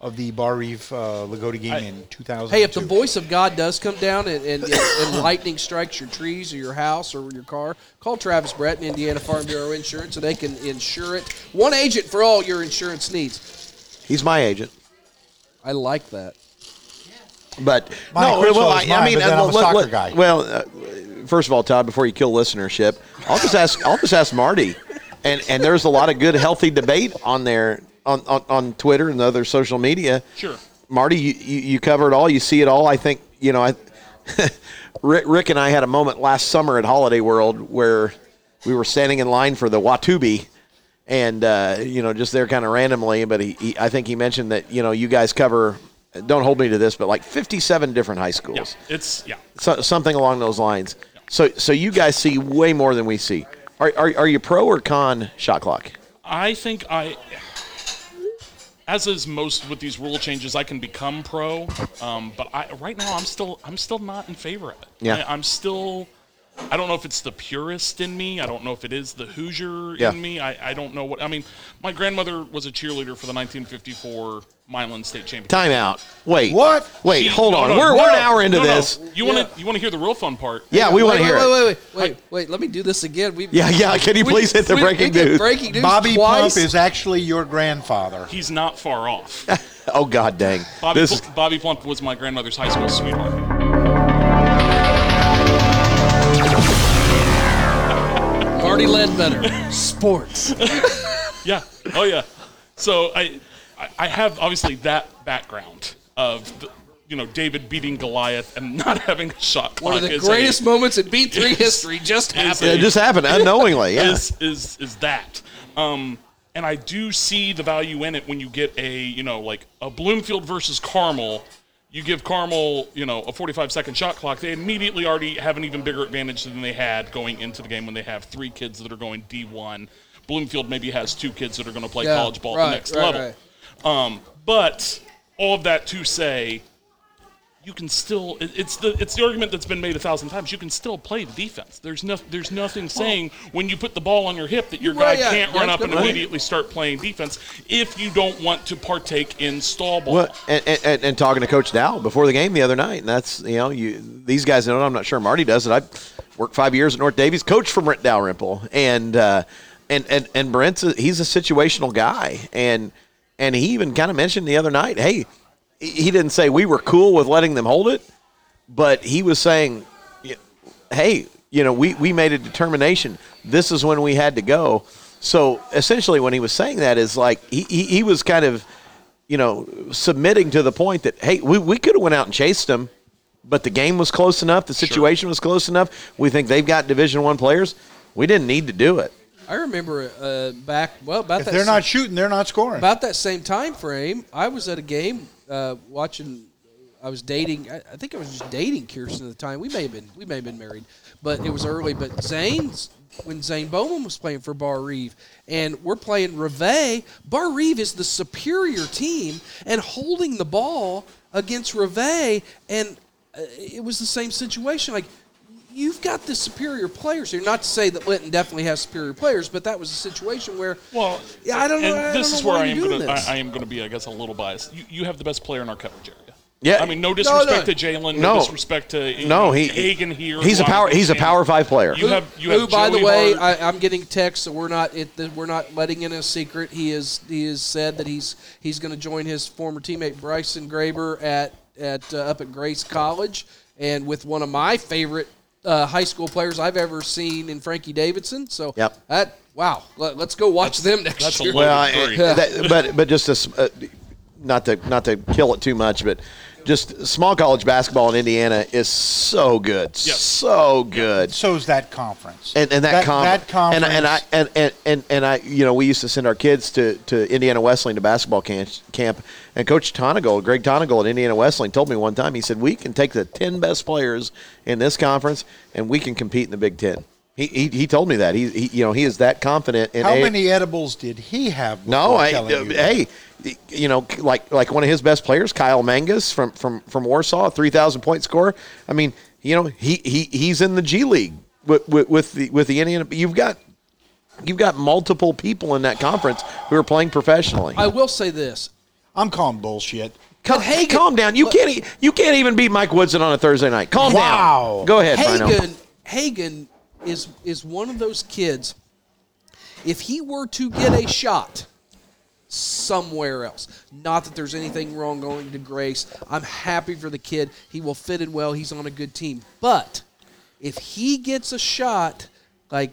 of the Barr-Reeve uh, Loogootee game in 2000. Hey, if the voice of God does come down and, and, and lightning strikes your trees or your house or your car, call Travis Brett and Indiana Farm Bureau Insurance so they can insure it. One agent for all your insurance needs. He's my agent. I like that. But Mine no, also well, is I, I mean, but uh, I'm a soccer let- guy. Well, uh, first of all, Todd, before you kill listenership, I'll just ask. I'll just ask Marty, and and there's a lot of good, healthy debate on there on on, on Twitter and other social media. Sure. Marty, you, you, you cover it all. You see it all. I think you know. I, Rick, Rick and I had a moment last summer at Holiday World where we were standing in line for the Watubi, and uh, you know, just there kind of randomly. But he, he, I think he mentioned that you know you guys cover. Don't hold me to this, but like 57 different high Yeah, schools, it's yeah. so, something along those lines. So, so you guys see way more than we see. Are, are, are you pro or con shot clock? I think I, as is most with these rule changes, I can become pro. Um, but I, right now, I'm still I'm still not in favor of it. Yeah. I, I'm still I don't know if it's the purist in me. I don't know if it is the Hoosier Yeah. in me. I, I don't know what. I mean, my grandmother was a cheerleader for the 1954 Milan State Championship. Time out. Wait. What? Wait, She- hold no, on. no, we're, no, we're an hour into no, no. this. You want to you want to hear the real fun part? Yeah, we want to hear wait, it. wait, wait, wait, wait. Let me do this again. We, Yeah, yeah, can you we- please hit the we- breaking we news? Breaking news Bobby twice. Plump is actually your grandfather. He's not far off. Oh God, dang! Bobby, This Pl- Bobby Plump was my grandmother's high school sweetheart. Marty Ledbetter. Sports. Yeah. Oh yeah. So I, I- I have obviously that background of the, you know David beating Goliath and not having a shot clock. One of the is greatest a, moments in B3 is- history just happened. a- it just happened unknowingly. Yeah. is is is that. Um, and I do see the value in it when you get a you know like a Bloomfield versus Carmel. You give Carmel, you know, a 45 second shot clock. They immediately already have an even bigger advantage than they had going into the game when they have three kids that are going D1. Bloomfield maybe has two kids that are going to play Yeah, college ball at the next right, level. right. Um, but all of that to say, you can still. it- It's the it's the argument that's been made a thousand times. You can still play the defense. There's no there's nothing saying when you put the ball on your hip that your guy Right, yeah, can't yeah, run up and point. immediately start playing defense if you don't want to partake in stall ball. Well, and, and, and talking to Coach Dow before the game the other night, and that's you know you these guys know. it, I'm not sure Marty does it. I worked five years at North Daviess, coach from Brent Dalrymple, and uh, and and and Brent's a, he's a situational guy, and and he even kind of mentioned the other night, hey, he didn't say we were cool with letting them hold it, but he was saying, hey, you know, we we made a determination. This is when we had to go. So essentially, when he was saying that, is like he, he, he was kind of you know, submitting to the point that hey, we, we could have went out and chased them, but the game was close enough, the situation was close enough. We think they've got Division One players. We didn't need to do it. I remember uh, back well about If that they're sa- not shooting, they're not scoring. about that same time frame. I was at a game uh, watching. I was dating. I, I think I was just dating Kirsten at the time. We may have been. We may have been married, but it was early. But Zane's when Zane Bowman was playing for Barr-Reeve, and we're playing Reveille. Barr-Reeve is the superior team, and holding the ball against Reveille, and uh, it was the same situation. Like you've got the superior players here. Not to say that Linton definitely has superior players, but that was a situation where. Well, Yeah, I don't know- And I this don't is know where I am going to. this. I, I am going to be, I guess, a little biased. You, you have the best player in our coverage area. Yeah. I mean, no disrespect no. to Jalen. No, No. disrespect to No, he Hagen here. He's a power. He's a power five player. You have. You have Who, by the way, Hart. I, I'm getting texts, so we're not it, that we're not letting in a secret. He is he has said that he's he's going to join his former teammate Bryson Graber at at uh, up at Grace College, and with one of my favorite uh, high school players I've ever seen in Frankie Davidson. So Yep. that wow, let, us go watch them next that's year. load. well, Loaded I- three. that, but but just to, s- uh, not to not to kill it too much, but just small college basketball in Indiana is so good, so good. So is that conference. and, and that, that, com- that conference. and, and I and, and, and, and I you know we used to send our kids to, to Indiana Wesleyan to basketball camp, camp and Coach Tonagel, Greg Tonagel at Indiana Wesleyan told me one time he said we can take the ten best players in this conference and we can compete in the Big Ten. He, he, he told me that he, he you know he is that confident in How A- many edibles did he have? no, I, uh, you hey, you know, like like one of his best players, Kyle Mangas from from from Warsaw, three thousand point score. I mean, you know, he he he's in the G League with, with, with the with the Indiana. You've got you've got multiple people in that conference who are playing professionally. I will say this: I'm calling bullshit. Calm, Hagen- calm down. You can't e- you can't even beat Mike Woodson on a Thursday night. Calm Wow. down. Go ahead, Brino. Hagen Hagen is is one of those kids. If he were to get a shot somewhere else, not that there's anything wrong going to Grace, I'm happy for the kid. He will fit in well. He's on a good team. But if he gets a shot, like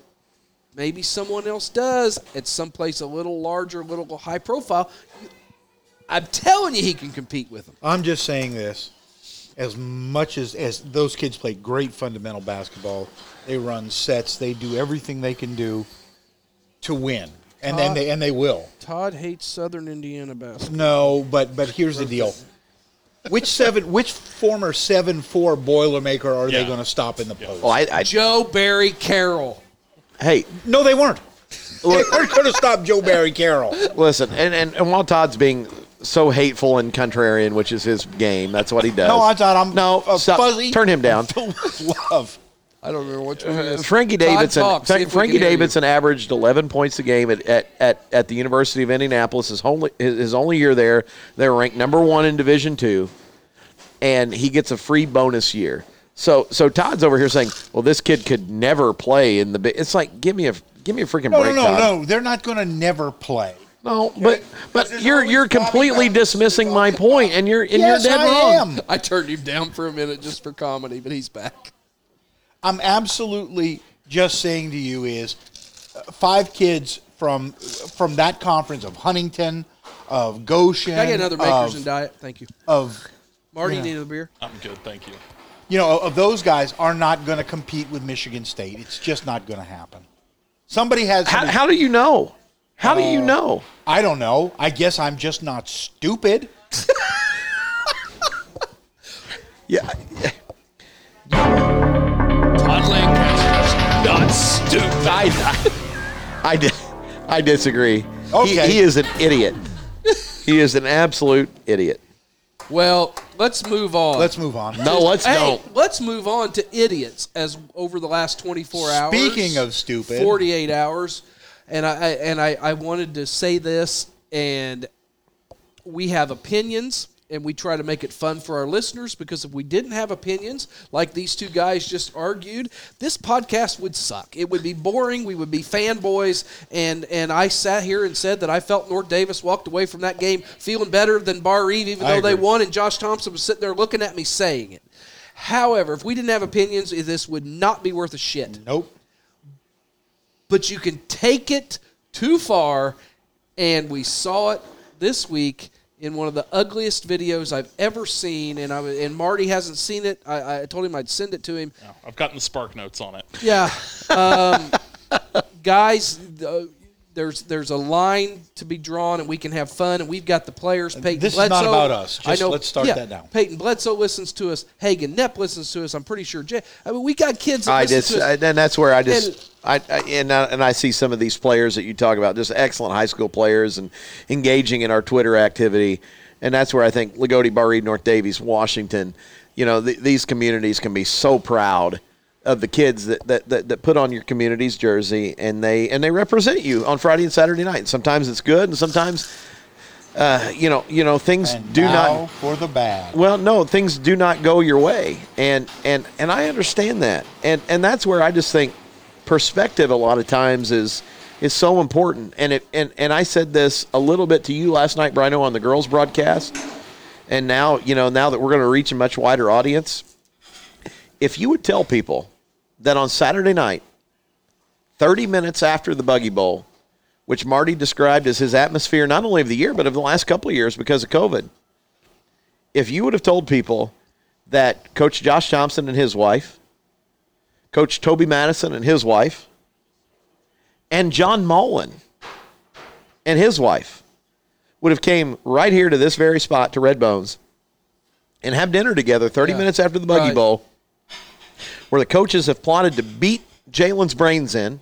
maybe someone else does at someplace a little larger, a little high profile, I'm telling you, he can compete with them. I'm just saying this. As much as, as those kids play great fundamental basketball, they run sets, they do everything they can do to win. And then they and they will. Todd hates Southern Indiana basketball. No, but but here's the deal. Which seven which former seven four Boilermaker are they Yeah. going to stop in the post? Well, I, I, Joe Barry Carroll. hey, no, they weren't. They weren't going to stop Joe Barry Carroll. listen, and, and, and while Todd's being so hateful and contrarian, which is his game, that's what he does. No, I thought I'm no. uh, stop. fuzzy. Turn him down. Filled with love. I don't remember which one. it is. Frankie Davidson. talk, see Fra- if we Frankie can hear you. Davidson averaged 11 points a game at, at, at, at the University of Indianapolis. His only his, his only year there, they were ranked number one in Division two, and he gets a free bonus year. So so Todd's over here saying, "Well, this kid could never play in the big." It's like give me a give me a freaking No, break, no, no, Todd. no. They're not going to never play. No, but but you're you're completely dismissing my point, and you're and yes, you're dead I wrong. am. I turned him down for a minute just for comedy, but he's back. I'm absolutely just saying to you is uh, five kids from from that conference of Huntington, of Goshen, Can I get another Makers of, and Diet? Thank you. of Marty, Yeah. you need a beer? I'm good, thank you. you know of those guys are not going to compete with Michigan State. It's just not going to happen. Somebody has. How, somebody- how do you know? How do you Uh, know? I don't know. I guess I'm just not stupid. Yeah. Todd I, I, I, I disagree. Okay. He, he is an idiot. He is an absolute idiot. Well, let's move on. Let's move on. No, let's hey, don't. let's move on to idiots as over the last 24 hours. Speaking of stupid. 48 hours, and I, I and I, I wanted to say this, and we have opinions, and we try to make it fun for our listeners because if we didn't have opinions, like these two guys just argued, this podcast would suck. It would be boring. We would be fanboys, and and I sat here and said that I felt North Daviess walked away from that game feeling better than Barr-Reeve, even though they won, and Josh Thompson was sitting there looking at me saying it. However, if we didn't have opinions, this would not be worth a shit Nope. but you can take it too far. And we saw it this week in one of the ugliest videos I've ever seen. And I and Marty hasn't seen it. I, I told him I'd send it to him. I've gotten the spark notes on it. Yeah, um, guys. Uh, there's there's a line to be drawn, and we can have fun, and we've got the players. Peyton This is not about us. I know. let's start yeah, that now. Peyton Bledsoe listens to us. Hagen Nepp listens to us. I'm pretty sure. Jay, I mean, we got kids. That I listen just, to us. I, and that's where I just, And- I, I and I, and I see some of these players that you talk about, just excellent high school players and engaging in our Twitter activity, and that's where I think Loogootee, Bar Reed, North Daviess, Washington, you know, th- these communities can be so proud of the kids that, that, that, that put on your community's jersey and they and they represent you on Friday and Saturday night. And sometimes it's good, and sometimes, uh, you know, you know, things And do not for the bad. well, no, things do not go your way, and and and I understand that, and and that's where I just think perspective a lot of times is is so important. And it and and I said this a little bit to you last night, Brino, on the girls' broadcast, and now you know now that we're going to reach a much wider audience. If you would tell people that on Saturday night, thirty minutes after the Buggy Bowl, which Marty described as his atmosphere not only of the year but of the last couple of years because of COVID if you would have told people that Coach Josh Thompson and his wife, Coach Toby Madison and his wife, and John Mullen and his wife would have came right here to this very spot to Red Bones and have dinner together 30 Yeah. minutes after the Buggy Right. Bowl, where the coaches have plotted to beat Jalen's brains in.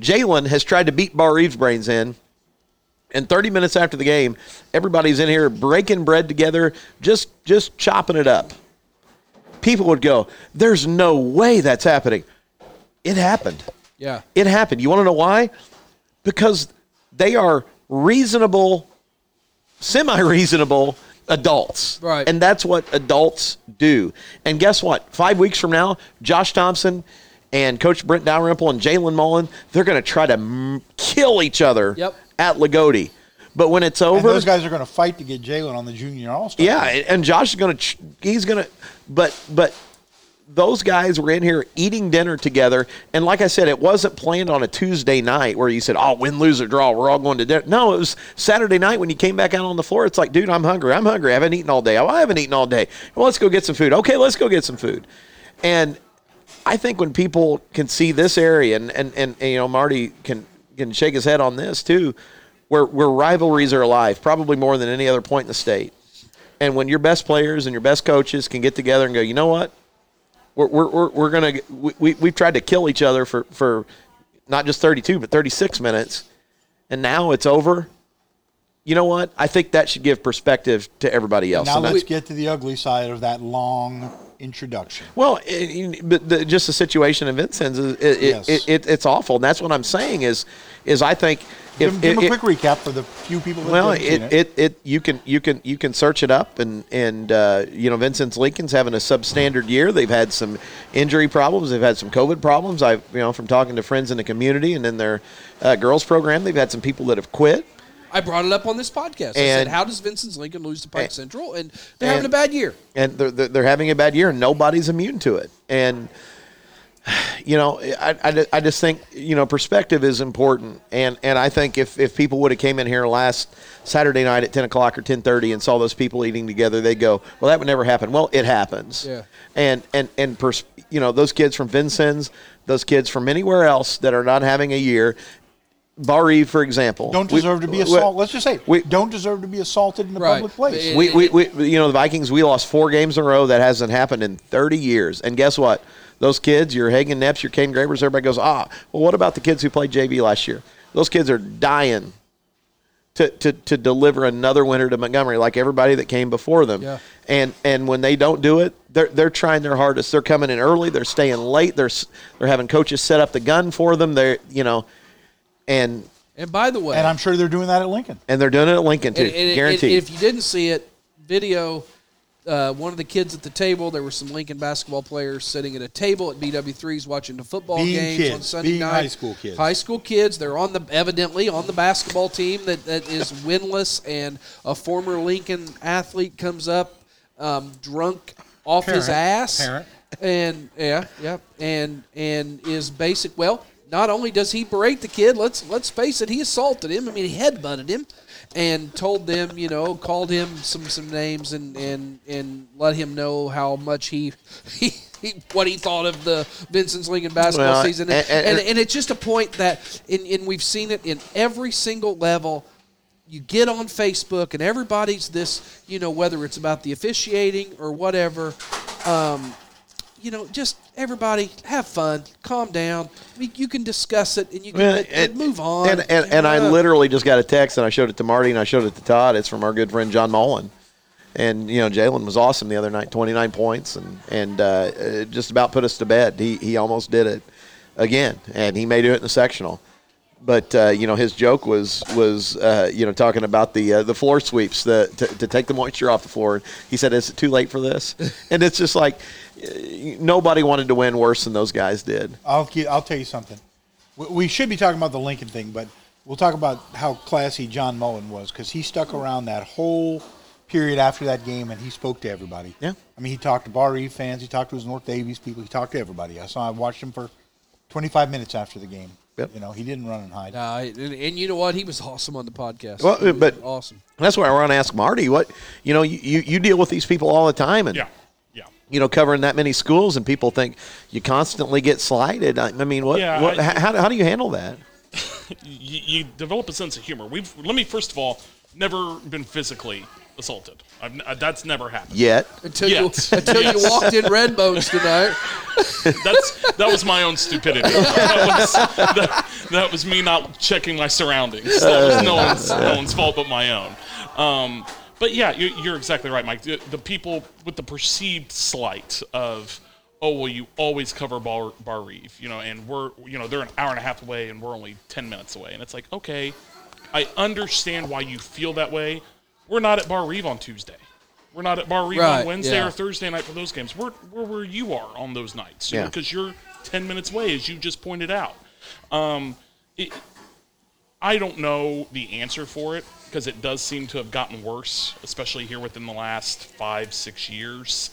Jalen has tried to beat Barr brains in. And 30 minutes after the game, everybody's in here breaking bread together, just just chopping it up. People would go, "There's no way that's happening." It happened. yeah. It happened. You want to know why? Because they are reasonable, semi-reasonable adults. Right. And that's what adults do. And guess what? Five weeks from now, Josh Thompson and Coach Brent Dalrymple and Jalen Mullen, they're going to try to mm, kill each other Yep. at Loogootee. But when it's And over, those guys are going to fight to get Jalen on the junior all star. yeah, and- and Josh is going to he's going to but but those guys were in here eating dinner together and like I said it wasn't planned on a Tuesday night where you said, "Oh, win, lose or draw, we're all going to dinner." No, it was Saturday night when you came back out on the floor. It's like, "Dude, I'm hungry. I'm hungry. I haven't eaten all day. Oh, I haven't eaten all day. Well, let's go get some food." Okay, let's go get some food. And I think when people can see this area, and, and, and, and, you know, Marty can can shake his head on this too, where where rivalries are alive, probably more than any other point in the state. And when your best players and your best coaches can get together and go, you know what, we're we're we're, gonna we, we we've tried to kill each other for for not just 32 but 36 minutes, and now it's over. You know what? I think that should give perspective to everybody else. Now And let's get to the ugly side of that long introduction. Well, it, it- but the, just the situation in Vincennes is it, Yes. it, it, it's awful, and that's what I'm saying is is I think Give, if give it- him a it- quick recap for the few people that well, haven't seen it, it, it you can you can you can search it up and and uh, you know Vincennes Lincoln's having a substandard year. They've had some injury problems. They've had some COVID problems. I've you know from talking to friends in the community and in their uh, girls program, they've had some people that have quit. I brought it up on this podcast. I said, "How does Vincennes Lincoln lose to Pike and- Central?" And they're having a bad year. and they're, they're they're having a bad year, and nobody's immune to it. And you know, I, I, I just think you know perspective is important, and and I think if if people would have came in here last Saturday night at ten o'clock or ten thirty and saw those people eating together, they go, well, that would never happen. Well, it happens. Yeah. And and and pers- you know those kids from Vincennes, those kids from anywhere else that are not having a year. Bari, for example, don't we- deserve to be assaulted. Let's just say, we- don't deserve to be assaulted in a Right. public place. We, we, we, you know, the Vikings, we lost four games in a row. That hasn't happened in 30 years. And guess what? Those kids, your Hagen Neps, your Kane Gravers, everybody goes, ah, well, what about the kids who played JV last year? Those kids are dying to, to, to deliver another winner to Montgomery like everybody that came before them. Yeah. And and when they don't do it, they're, they're trying their hardest. They're coming in early. They're staying late. They're, they're having coaches set up the gun for them. They're, you know, and And by the way, and I'm sure they're doing that at Lincoln. and they're doing it at Lincoln too, and, and- and guaranteed. if you didn't see it, video. Uh, one of the kids at the table. There were some Lincoln basketball players sitting at a table at BW3s watching the football Being games kids, on Sunday being night. high school kids. High school kids. They're on the evidently on the basketball team that, that is winless, and a former Lincoln athlete comes up um, drunk off his ass, Parent. and yeah, yeah, and and is basic. Well, not only does he berate the kid, let's let's face it, he assaulted him. I mean, he headbutted him, and told them, you know, called him some some names and and and let him know how much he he. he what he thought of the Vincennes Lincoln basketball Well, season, and- and, and- and, and it's just a point that, in, and we've seen it in every single level you get on Facebook and everybody's this, you know, whether it's about the officiating or whatever, um, you know, just everybody have fun, calm down. We, you can discuss it and you can Well, and, and- move on. And and, and I Uh, literally just got a text and I showed it to Marty and I showed it to Todd. It's from our good friend John Mullen. And you know Jalen was awesome the other night, 29 points, and and uh, just about put us to bed. He he almost did it again, and he may do it in the sectional. But uh, you know his joke was was uh, you know talking about the uh, the floor sweeps the to, to take the moisture off the floor. He said, "Is it too late for this?" and it's just like uh, nobody wanted to win worse than those guys did. I'll I'll tell you something. We, we should be talking about the Lincoln thing, but we'll talk about how classy John Mullen was because he stuck around that whole period after that game and he spoke to everybody. Yeah. I mean, he talked to Barr-Reeve fans, he talked to his North Daviess people, he talked to everybody. I saw, I watched him for 25 minutes after the game. Yep. You know, he didn't run and hide. uh, and, and you know what? He was awesome on the podcast. Well, but- awesome. That's why I want to ask Marty. What you know, you, you, you deal with these people all the time, and Yeah, yeah. You know, covering that many schools, and people think you constantly get slighted. I, I mean, what? Yeah, what I- how, how do you handle that? you, you develop a sense of humor. We've let me first of all never been physically assaulted. I've, uh, that's never happened. Yet, Until Yes. you until Yes. you walked in Red Bones tonight. That's that was my own stupidity. That was, that, that was me not checking my surroundings. That was no one's no one's fault but my own. Um, but yeah, you're, you're exactly right, Mike. The, the people with the perceived slight of, oh well, you always cover Bar, Barr-Reeve, you know, and we're you know they're an hour and a half away and we're only ten minutes away, and it's like okay, I understand why you feel that way. We're not at Barr-Reeve on Tuesday. We're not at Barr-Reeve Right, on Wednesday yeah. or Thursday night for those games. We're, we're where you are on those nights, you Yeah. because you're 10 minutes away, as you just pointed out. Um, it, I don't know the answer for it because it does seem to have gotten worse, especially here within the last five, six years.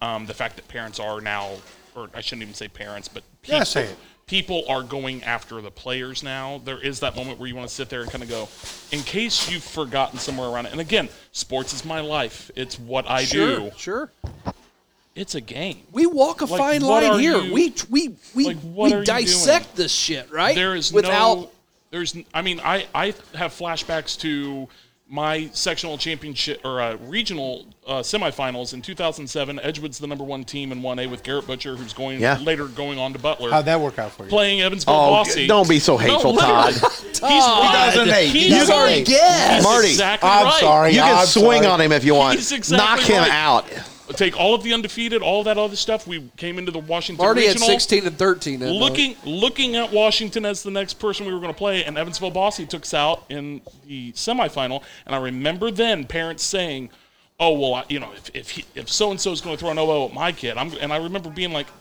Um, the fact that parents are now, or I shouldn't even say parents, but people, Yeah, say it. people are going after the players now. There is that moment where you want to sit there and kind of go, in case you've forgotten somewhere around it. And again, sports is my life. It's what I Sure, do. sure. It's a game. We walk a Like, fine line here. you- we we we like, we dissect this shit, right? There is without no. There's. I mean, I I have flashbacks to my sectional championship or uh, regional uh, semifinals in 2007. Edgewood's the number one team in 1A with Garrett Butcher, who's going Yeah. later going on to Butler. How'd that work out for you? playing Evansville Oh, Bosse. don't be so hateful, Todd. He's right. 2008. He's He's right. guess. He's Marty, exactly I'm right. sorry. you can I'm swing sorry. on him if you want. He's exactly Knock him right. out. Take all of the undefeated, all that other stuff. We came into the Washington Marty had regional, 16 and 13. that night. looking looking at Washington as the next person we were going to play, and Evansville Bosse took us out in the semifinal. And I remember then parents saying, "Oh well, I, you know, if if, he, if so and so is going to throw an elbow at my kid," I'm, and I remember being like, "In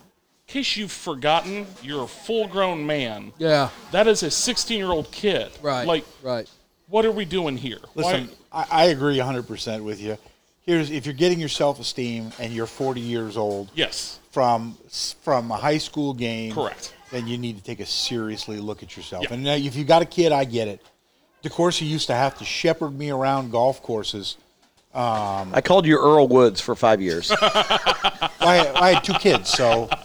case you've forgotten, you're a full grown man. Yeah, That is a 16 year old kid. right. Like, right. what are we doing here? Why- Listen, I, I agree 100% with you. Here's if you're getting your self esteem and you're 40 years old yes, from from a high school game, Correct. Then you need to take a seriously look at yourself. Yeah. And now if you got a kid, I get it. DeCourcy used to have to shepherd me around golf courses. I called you Earl Woods for five years. I, I had two kids, so.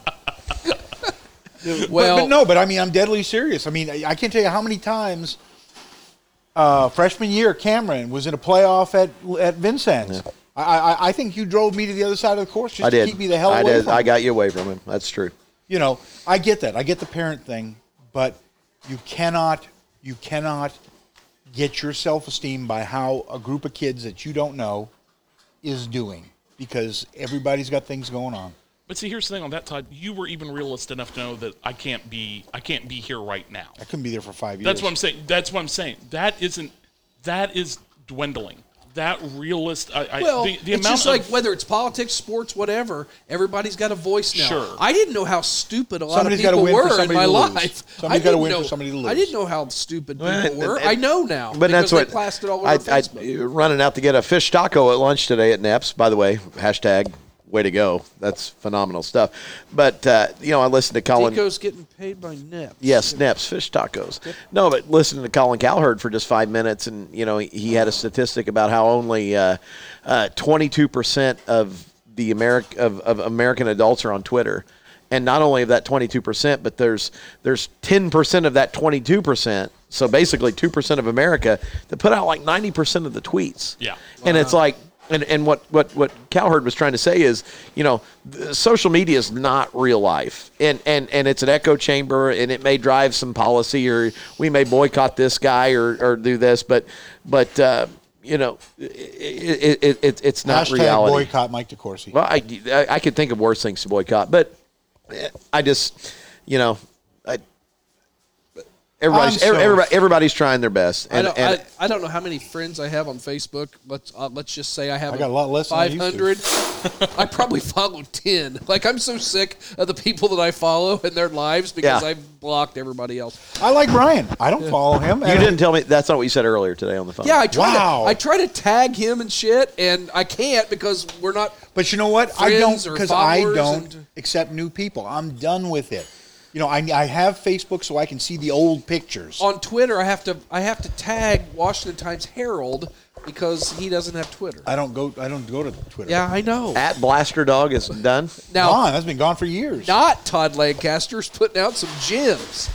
Well- but, no, but I mean, I'm deadly serious. I mean, I I can't tell you how many times uh, freshman year Cameron was in a playoff at at Vincennes. I, I I think you drove me to the other side of the course just I to did. keep me the hell I away did. from I him. got you away from him. That's true. you know, I get that. I get the parent thing, but you cannot you cannot get your self-esteem by how a group of kids that you don't know is doing because everybody's got things going on. but see, here's the thing on that, Todd. You were even realist enough to know that I can't be I can't be here right now. I couldn't be there for 5 years. That's what I'm saying. That's what I'm saying. That isn't. That is dwindling. That realist. I, I, Well, the, the it's amount just like of, whether it's politics, sports, whatever. Everybody's got a voice now. Sure. I didn't know how stupid a lot Somebody's of gotta people win for were in somebody my to lose. life. Somebody's I gotta didn't win for know- somebody to lose. I didn't know how stupid people Well, were. and- I know now. But because that's they what plastered all over I, I, running out to get a fish taco at lunch today at Neps. By the way, hashtag way to go. That's phenomenal stuff. But uh, you know, I listened to Colin. Tico's getting paid by NEP. Yes, Neps fish tacos. No, but listening to Colin Cowherd for just five minutes, and you know, he had a statistic about how only twenty-two percent of the Americ of, of American adults are on Twitter, and not only of that twenty-two percent, but there's there's ten percent of that twenty-two percent. So basically, two percent of America that put out like ninety percent of the tweets. Yeah. and it's like. And, and what, what, what Cowherd was trying to say is, you know, social media is not real life. And, and, and it's an echo chamber and it may drive some policy or we may boycott this guy or, or do this, but, but, uh, you know, it, it, it, it's not Hashtag reality. boycott Mike DeCourcy. Well, I, I, I could think of worse things to boycott, but I just, you know, I, everybody's, so- everybody, everybody's trying their best. I don't, and I, I don't know how many friends I have on Facebook. Let's uh, let's just say I have I got a lot less Five hundred. I Five used to. hundred. I probably follow ten. Like I'm so sick of the people that I follow and their lives because Yeah. I've blocked everybody else. I like Brian. I don't follow him. you didn't tell me, that's not what you said earlier today on the phone. Yeah, I try Wow. to I try to tag him and shit, and I can't because we're not. But you know what? I don't because I don't and- accept new people. I'm done with it. You know, I, I have Facebook so I can see the old pictures. On Twitter, I have to I have to tag Washington Times Herald because he doesn't have Twitter. I don't go. I don't go to Twitter. Yeah, I know. At Blaster Dog is done. Now, gone. That's been gone for years. not Todd Lancaster's putting out some gems.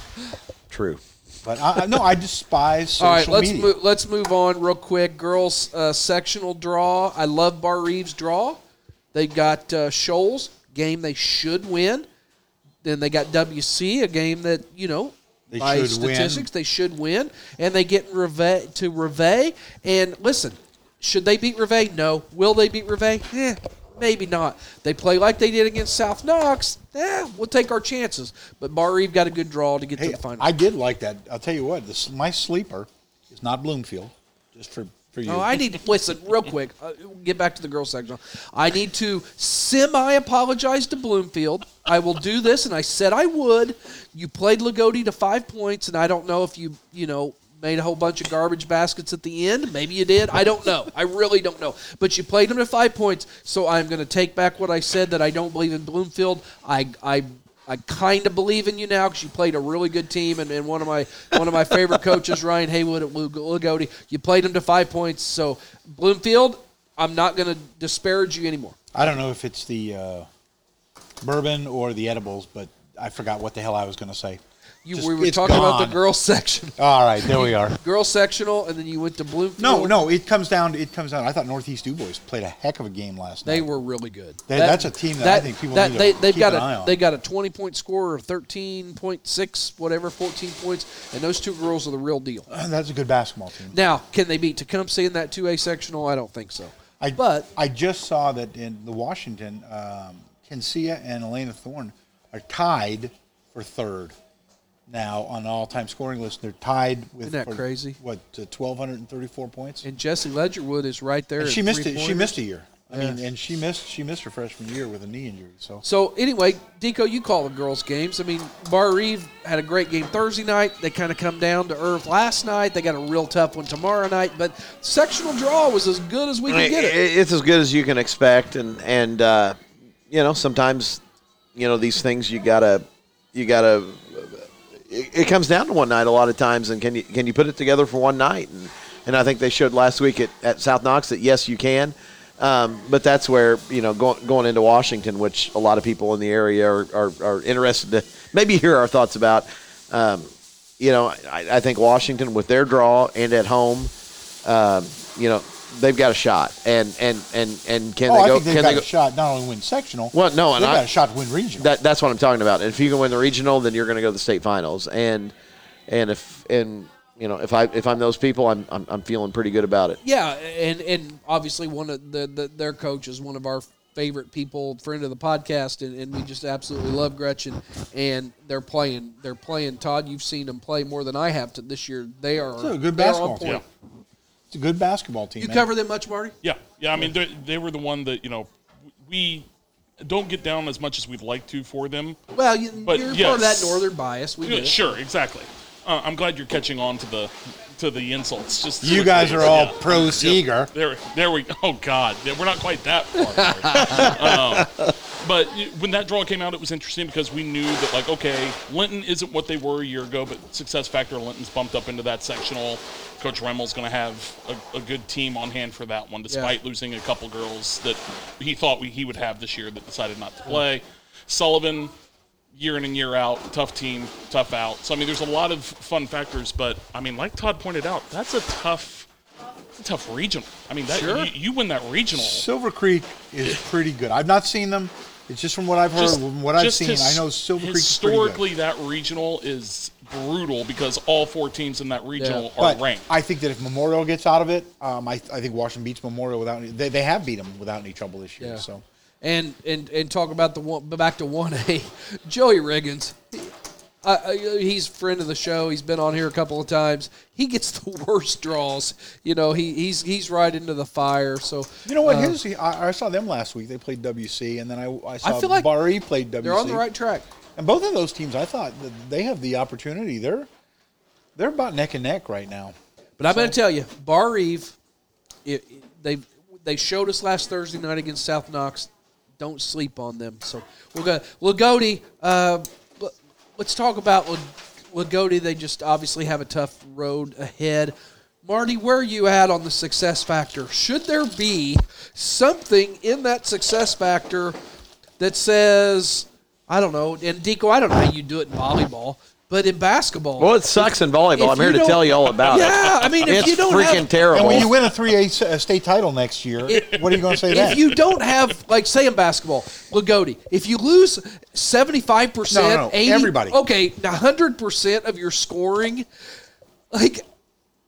True. But I, I- no, I despise social All right, let's media. move, let's move on real quick. Girls uh, sectional draw. I love Barr-Reeve's draw. They got uh, Shoals game they should win. Then they got WC a game that you know They by should win. statistics they should win, and they get Reve to Reve. And listen, should they beat Reve? No. Will they beat Reve? Eh, maybe not. They play like they did against South Knox. Eh, we'll take our chances. But Barr-Reeve got a good draw to get Hey, to the final. I did like that. I'll tell you what. This my sleeper is not Bloomfield. Just for for you. Oh, I need to listen real quick. Uh, get back to the girls section. I need to semi apologize to Bloomfield. I will do this, and I said I would. You played Loogootee to five points, and I don't know if you you know made a whole bunch of garbage baskets at the end. Maybe you did. I don't know. I really don't know. But you played them to five points, so I'm going to take back what I said that I don't believe in Bloomfield. I I. I kind of believe in you now because you played a really good team, and, and one of my one of my favorite coaches, Ryan Haywood at Lug- Loogootee. You played him to five points. So Bloomfield, I'm not going to disparage you anymore. I don't know if it's the uh, bourbon or the edibles, but I forgot what the hell I was going to say. You, Just- we were it's talking about the gone. girls section, All right, there we are. girls sectional, and then you went to Bloomfield. No, no, it comes down. It comes down. I thought Northeast Dubois played a heck of a game last night. They were really good. That- that's a team that I think people need to they, they've keep got an a eye on. they got a 20 point score or 13.6 whatever 14 points, and those two girls are the real deal. That's a good basketball team. Now, can they beat Tecumseh in that 2A sectional? I don't think so. I, But- I just saw that in the Washington, um, Kensia and Elena Thorne are tied for third now on the all-time scoring list. They're tied with Isn't that for, crazy? What uh, twelve hundred and thirty-four points? And Jesse Ledgerwood is right there. And she missed three it. She missed a year. I Yeah. mean, and she missed she missed her freshman year with a knee injury. So So anyway, Dico, you call the girls' games. I mean, Barr-Reeve had a great game Thursday night. They kind of come down to earth last night. They got a real tough one tomorrow night. But sectional draw was as good as we could get it. It's as good as you can expect, and and uh, you know sometimes you know these things you gotta you gotta. It, it comes down to one night a lot of times, and can you can you put it together for one night? And and I think they showed last week at, at South Knox that yes, you can. Um, but that's where you know going going into Washington, which a lot of people in the area are, are, are interested to maybe hear our thoughts about. Um, you know, I, I think Washington with their draw and at home, um, you know, they've got a shot. And and and and can oh, they I go? think they've Can got they go? a shot not only win sectional. Well, no, and they've I- got a shot to win regional. That that's what I'm talking about. And if you can win the regional, then you're going to go to the state finals. And and if and you know if I if I'm those people, I'm I'm, I'm feeling pretty good about it. Yeah, and and obviously one of the, the their coach is one of our favorite people, friend of the podcast, and, and we just absolutely love Gretchen. And they're playing, they're playing. Todd, you've seen them play more than I have to this year. They are It's a good they're on basketball point. Team. It's a good basketball team. You man. cover them much, Marty? Yeah, yeah. I mean, they, they were the one that you know we don't get down as much as we'd like to for them. Well, you, But you're part of that northern bias. We Yeah, sure, exactly. Uh, I'm glad you're catching on to the to the insults. Just You guys are all Yeah. pro Seeger. There, there we. Go. Oh God, we're not quite that far. um, but when that draw came out, it was interesting because we knew that like, okay, Linton isn't what they were a year ago, but success factor Linton's bumped up into that sectional. Coach Remmel's going to have a, a good team on hand for that one, despite losing a couple girls that he thought we, he would have this year that decided not to play. Sullivan, year in and year out, tough team, tough out. So I mean, there's a lot of fun factors, but I mean, like Todd pointed out, that's a tough, it's a tough regional. I mean, that Sure. you, you win that regional. Silver Creek is pretty good. I've not seen them. It's just from what I've heard, Just- from what I've seen. his- I know Silver Creek is pretty historically good. that regional is brutal because all four teams in that regional Yeah. are But ranked. I think that if Memorial gets out of it, um, I, I think Washington beats Memorial without any, they, they have beat them without any trouble this year. Yeah. So and and and talk about the one back to one A, Joey Riggins. Uh, he's a friend of the show. He's been on here a couple of times. He gets the worst draws. You know, he, he's he's right into the fire. So you know what? uh, His I, I saw them last week. They played WC, and then I, I saw feel like Bari played WC. they're on the right track. And both of those teams, I thought that they have the opportunity. They're they're about neck and neck right now. But I'm going to tell you, Barr-Reeve, it, they they showed us last Thursday night against South Knox. Don't sleep on them. So we'll go. Loogootee, uh, let- let's talk about Lag- Loogootee. They just obviously have a tough road ahead. Marty, where are you at on the success factor? Should there be something in that success factor that says, I don't know, and Deco, I don't know how you do it in volleyball, but in basketball. Well, it sucks in volleyball. I'm here to tell you all about it. Yeah, I mean, if it's you don't freaking have, terrible. And when you win a three A uh, state title next year, what are you going to say then? if you don't have like say in basketball, Loogootee, if you lose seventy five percent, no, no, everybody. okay, hundred percent of your scoring, like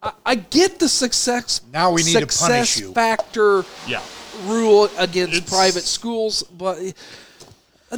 I, I get the success. Now we need to punish you. factor yeah. rule against It's- private schools, but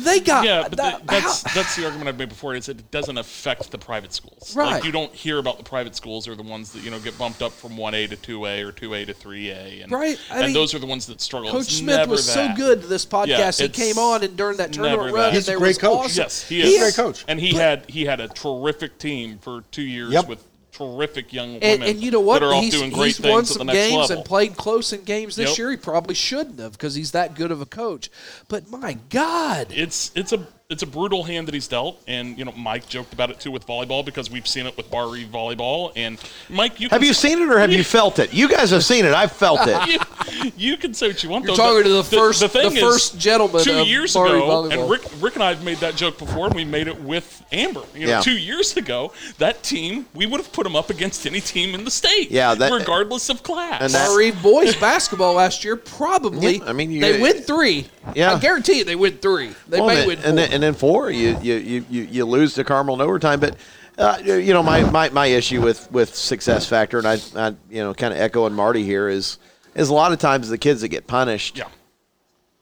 they got Yeah, but that- th- that's how- that's the argument I've made before. Is that it doesn't affect the private schools. Right. Like you don't hear about the private schools are the ones that you know get bumped up from one A to two A or two A to three A, and Right, I and mean, those are the ones that struggle. Coach It's Smith never was so good to this podcast. Yeah, he came on and during that tournament run, that. and He's a great coach. awesome. Yes, he is. He's is. a great coach. and he had he had a terrific team for two years Yep. with terrific young And, women and you know what? that are off he's doing great he's things won some games level. and played close in games this Yep. year. He probably shouldn't have because he's that good of a coach. But my God, it's it's a it's a brutal hand that he's dealt, and you know Mike joked about it too with volleyball because we've seen it with Barr-Reeve volleyball. And Mike, you have can you seen it or have you felt it? You guys have seen it. I've felt it. you, you can say what you want. You're though. talking to the first- thing the is, first gentleman Two of years Barr-Reeve ago, volleyball. and Rick, Rick and I have made that joke before, and we made it with Amber. You know, Yeah. two years ago, that team we would have put them up against any team in the state. Yeah, that- regardless of class. And that- Barr-Reeve boys basketball last year probably. Yeah, I mean, you- they win three. Yeah. I guarantee you they win three. They Well, may and, win then, four. and then and then four, you you, you, you you lose to Carmel in overtime. But uh, you know my, my, my issue with, with success factor, and I, I you know kind of echoing Marty here is is a lot of times the kids that get punished Yeah.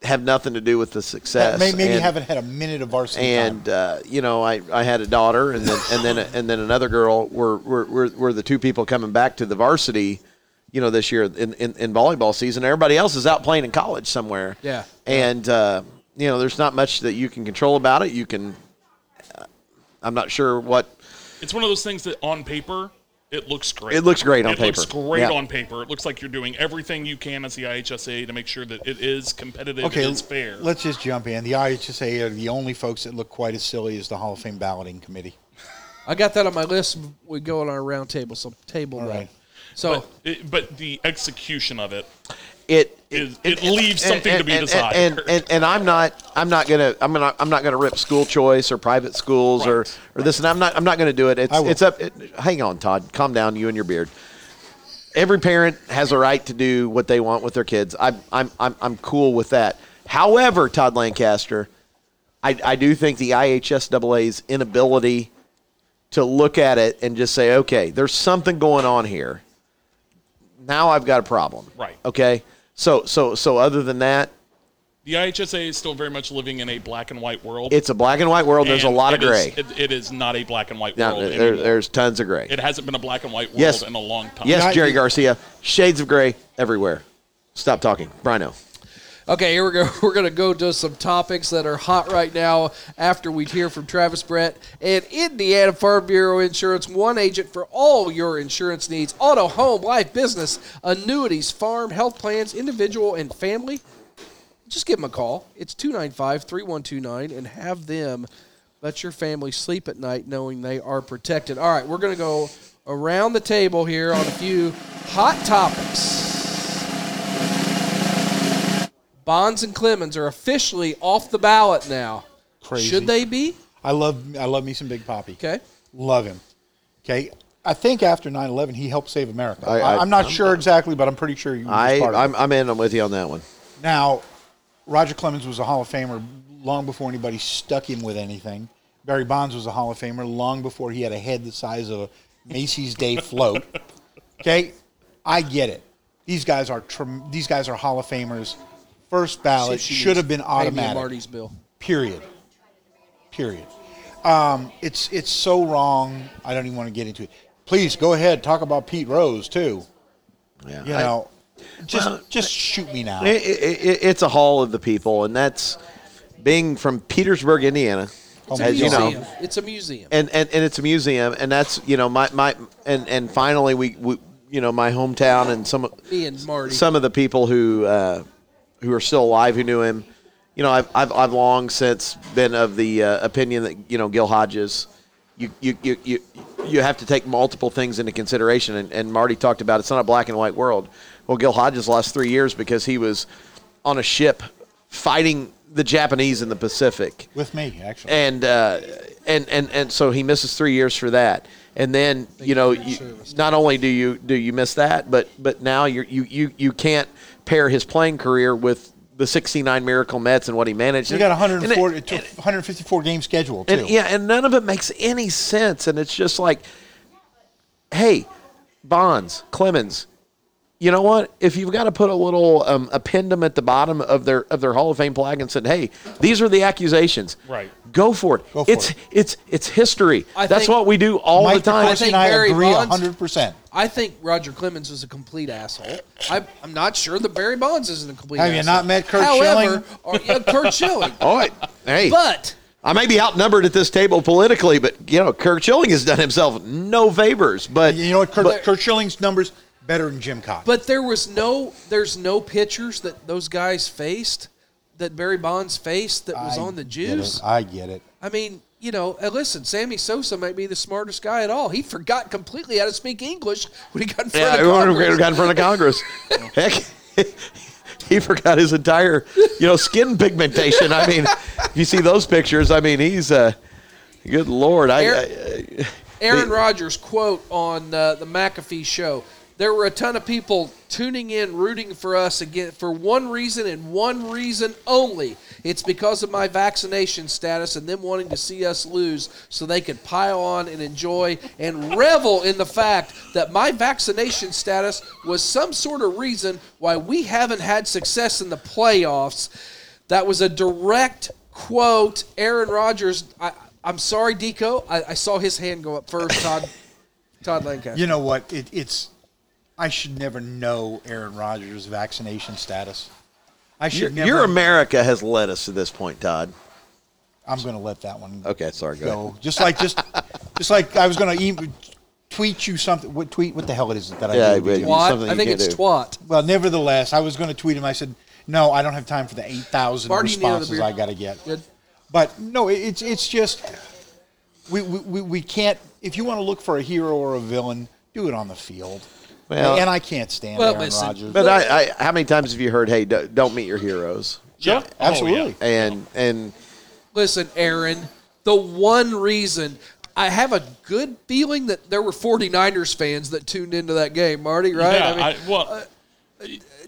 have nothing to do with the success. May- Maybe And- haven't had a minute of varsity and time. uh, you know I, I had a daughter and then and then and then another girl were were, were, were the two people coming back to the varsity you know this year in, in, in volleyball season everybody else is out playing in college somewhere Yeah. and uh, you know there's not much that you can control about it you can uh, I'm not sure what It's one of those things that on paper it looks great. It looks great on paper. it looks great Yeah. on paper. It looks like you're doing everything you can as the IHSA to make sure that it is competitive Okay, and it's fair. let's just jump in. The IHSA are the only folks that look quite as silly as the Hall of Fame balloting committee. I got that on my list. We go on our round table. So table All that. right. So but, it, but the execution of it, it Is- it leaves something to be and, desired. And, and, and I'm not I'm not gonna I'm gonna I'm not gonna rip school choice or private schools or, Right. or this and I'm not I'm not gonna do it. It's I will. it's up. It, hang on, Todd. Calm down, you and your beard. Every parent has a right to do what they want with their kids. I'm I'm I'm I'm cool with that. However, Todd Lancaster, I I do think the IHSAA's inability to look at it and just say, okay, there's something going on here. Now I've got a problem. Right. Okay. So so so other than that, the IHSA is still very much living in a black and white world. it's a black and white world. There's a and lot of it is- gray. it, it is not a black and white Now, world there, anymore. there's tons of gray. it hasn't been a black and white world Yes. in a long time. yes, Jerry Garcia. Shades of gray everywhere. Stop talking, Brino. Okay, here we go. We're going to go to some topics that are hot right now after we hear from Travis Brett and Indiana Farm Bureau Insurance, one agent for all your insurance needs auto, home, life, business, annuities, farm, health plans, individual, and family. Just give them a call. It's 295 3129 and have them let your family sleep at night knowing they are protected. All right, we're going to go around the table here on a few hot topics. Bonds and Clemens are officially off the ballot now. Crazy. Should they be? I love I love me some Big Papi. Okay. Love him. Okay. I think after 9/11 he helped save America. I- I, I- am not sure exactly, but I'm pretty sure he was I, part of I'm, I'm in. I'm with you on that one. Now, Roger Clemens was a Hall of Famer long before anybody stuck him with anything. Barry Bonds was a Hall of Famer long before he had a head the size of a Macy's Day float. Okay, I get it. These guys are trem- these guys are Hall of Famers. First ballot See if she should have been to pay me automatic. Marty's bill. Period. Period. Um, it's it's so wrong. I don't even want to get into it. Please go ahead. Talk about Pete Rose too. Yeah. You I- know, just just shoot me now. It, it, it, it's a hall of the people, and that's being from Petersburg, Indiana, It's a as you museum. know, It's a museum. and, and and it's a museum, and that's you know my my and and finally we, we you know my hometown and some Me and Marty. some of the people who uh, who are still alive who knew him. You know, I've, I've, I've long since been of the uh, opinion that you know Gil Hodges, you you, you, you you have to take multiple things into consideration, and, and Marty talked about it's not a black and white world. Well, Gil Hodges lost three years because he was on a ship fighting the Japanese in the Pacific with me, actually. and uh, and and and so he misses three years for that. And then you know, you, not only do you do you miss that, but but now you're, you you you can't pair his playing career with the '69 Miracle Mets and what he managed. They got And it- 104, it 154 game schedule too. and yeah, and none of it makes any sense. And it's just like, hey, Bonds, Clemens, you know what? If you've got to put a little um, appendum at the bottom of their of their Hall of Fame plaque and said, hey, these are the accusations. Right. Go for it. Go for it's it. it's it's history. I That's what we do all Mike the time. DeCourcy and I I think Barry agree Bonds- 100%. I think Roger Clemens is a complete asshole. I, I'm not sure that Barry Bonds isn't a complete Have you not met Kurt However, Schilling? Or, yeah, Curt Schilling. All right. Hey, But I may be outnumbered at this table politically, but you know, Kirk Schilling has done himself no favors. But You know what? Kurt, But- Curt Schilling's numbers better than Jim Cox. but there was no there's no pitchers that those guys faced that Barry Bonds faced that was I on the get juice. it. I get it. I mean, you know, listen, Sammy Sosa might be the smartest guy at all. He forgot completely how to speak English when he got in front yeah, of he Congress. got in front of Congress. Heck, he forgot his entire, you know, skin pigmentation. I mean, if you see those pictures, I mean, he's uh, good lord. I, Aaron- I, Aaron Rodgers quote on uh, the McAfee show. There were a ton of people tuning in, rooting for us again for one reason and one reason only. It's because of my vaccination status and them wanting to see us lose so they could pile on and enjoy and revel in the fact that my vaccination status was some sort of reason why we haven't had success in the playoffs. That was a direct quote. Aaron Rodgers, I, I'm sorry, Deco. I, I saw his hand go up first, Todd. Todd Lancaster. You know what? It, it's I should never know Aaron Rodgers' vaccination status. I should Your, never. your America has led us to this point, Todd. I'm going to let that one Okay, sorry. Go. go. Just like just just like I was going to e- tweet you something. What tweet? What the hell it is that I Yeah, do? but- Twat? I think it's do. twat. Well, nevertheless, I was going to tweet him. I said, "No, I don't have time for the eight thousand Marty, you need another responses? I got to get." Good. But no, it's it's just we, we, we, we can't. If you want to look for a hero or a villain, do it on the field. Well- and I can't stand Well, Aaron listen, Rodgers. But I, I, how many times have you heard, "Hey, do- don't meet your heroes"? Yeah. Sure, Oh, absolutely. yeah. And and Listen, Aaron, the one reason I have a good feeling that there were 49ers fans that tuned into that game, Marty, right? Yeah, I mean, I, well, uh,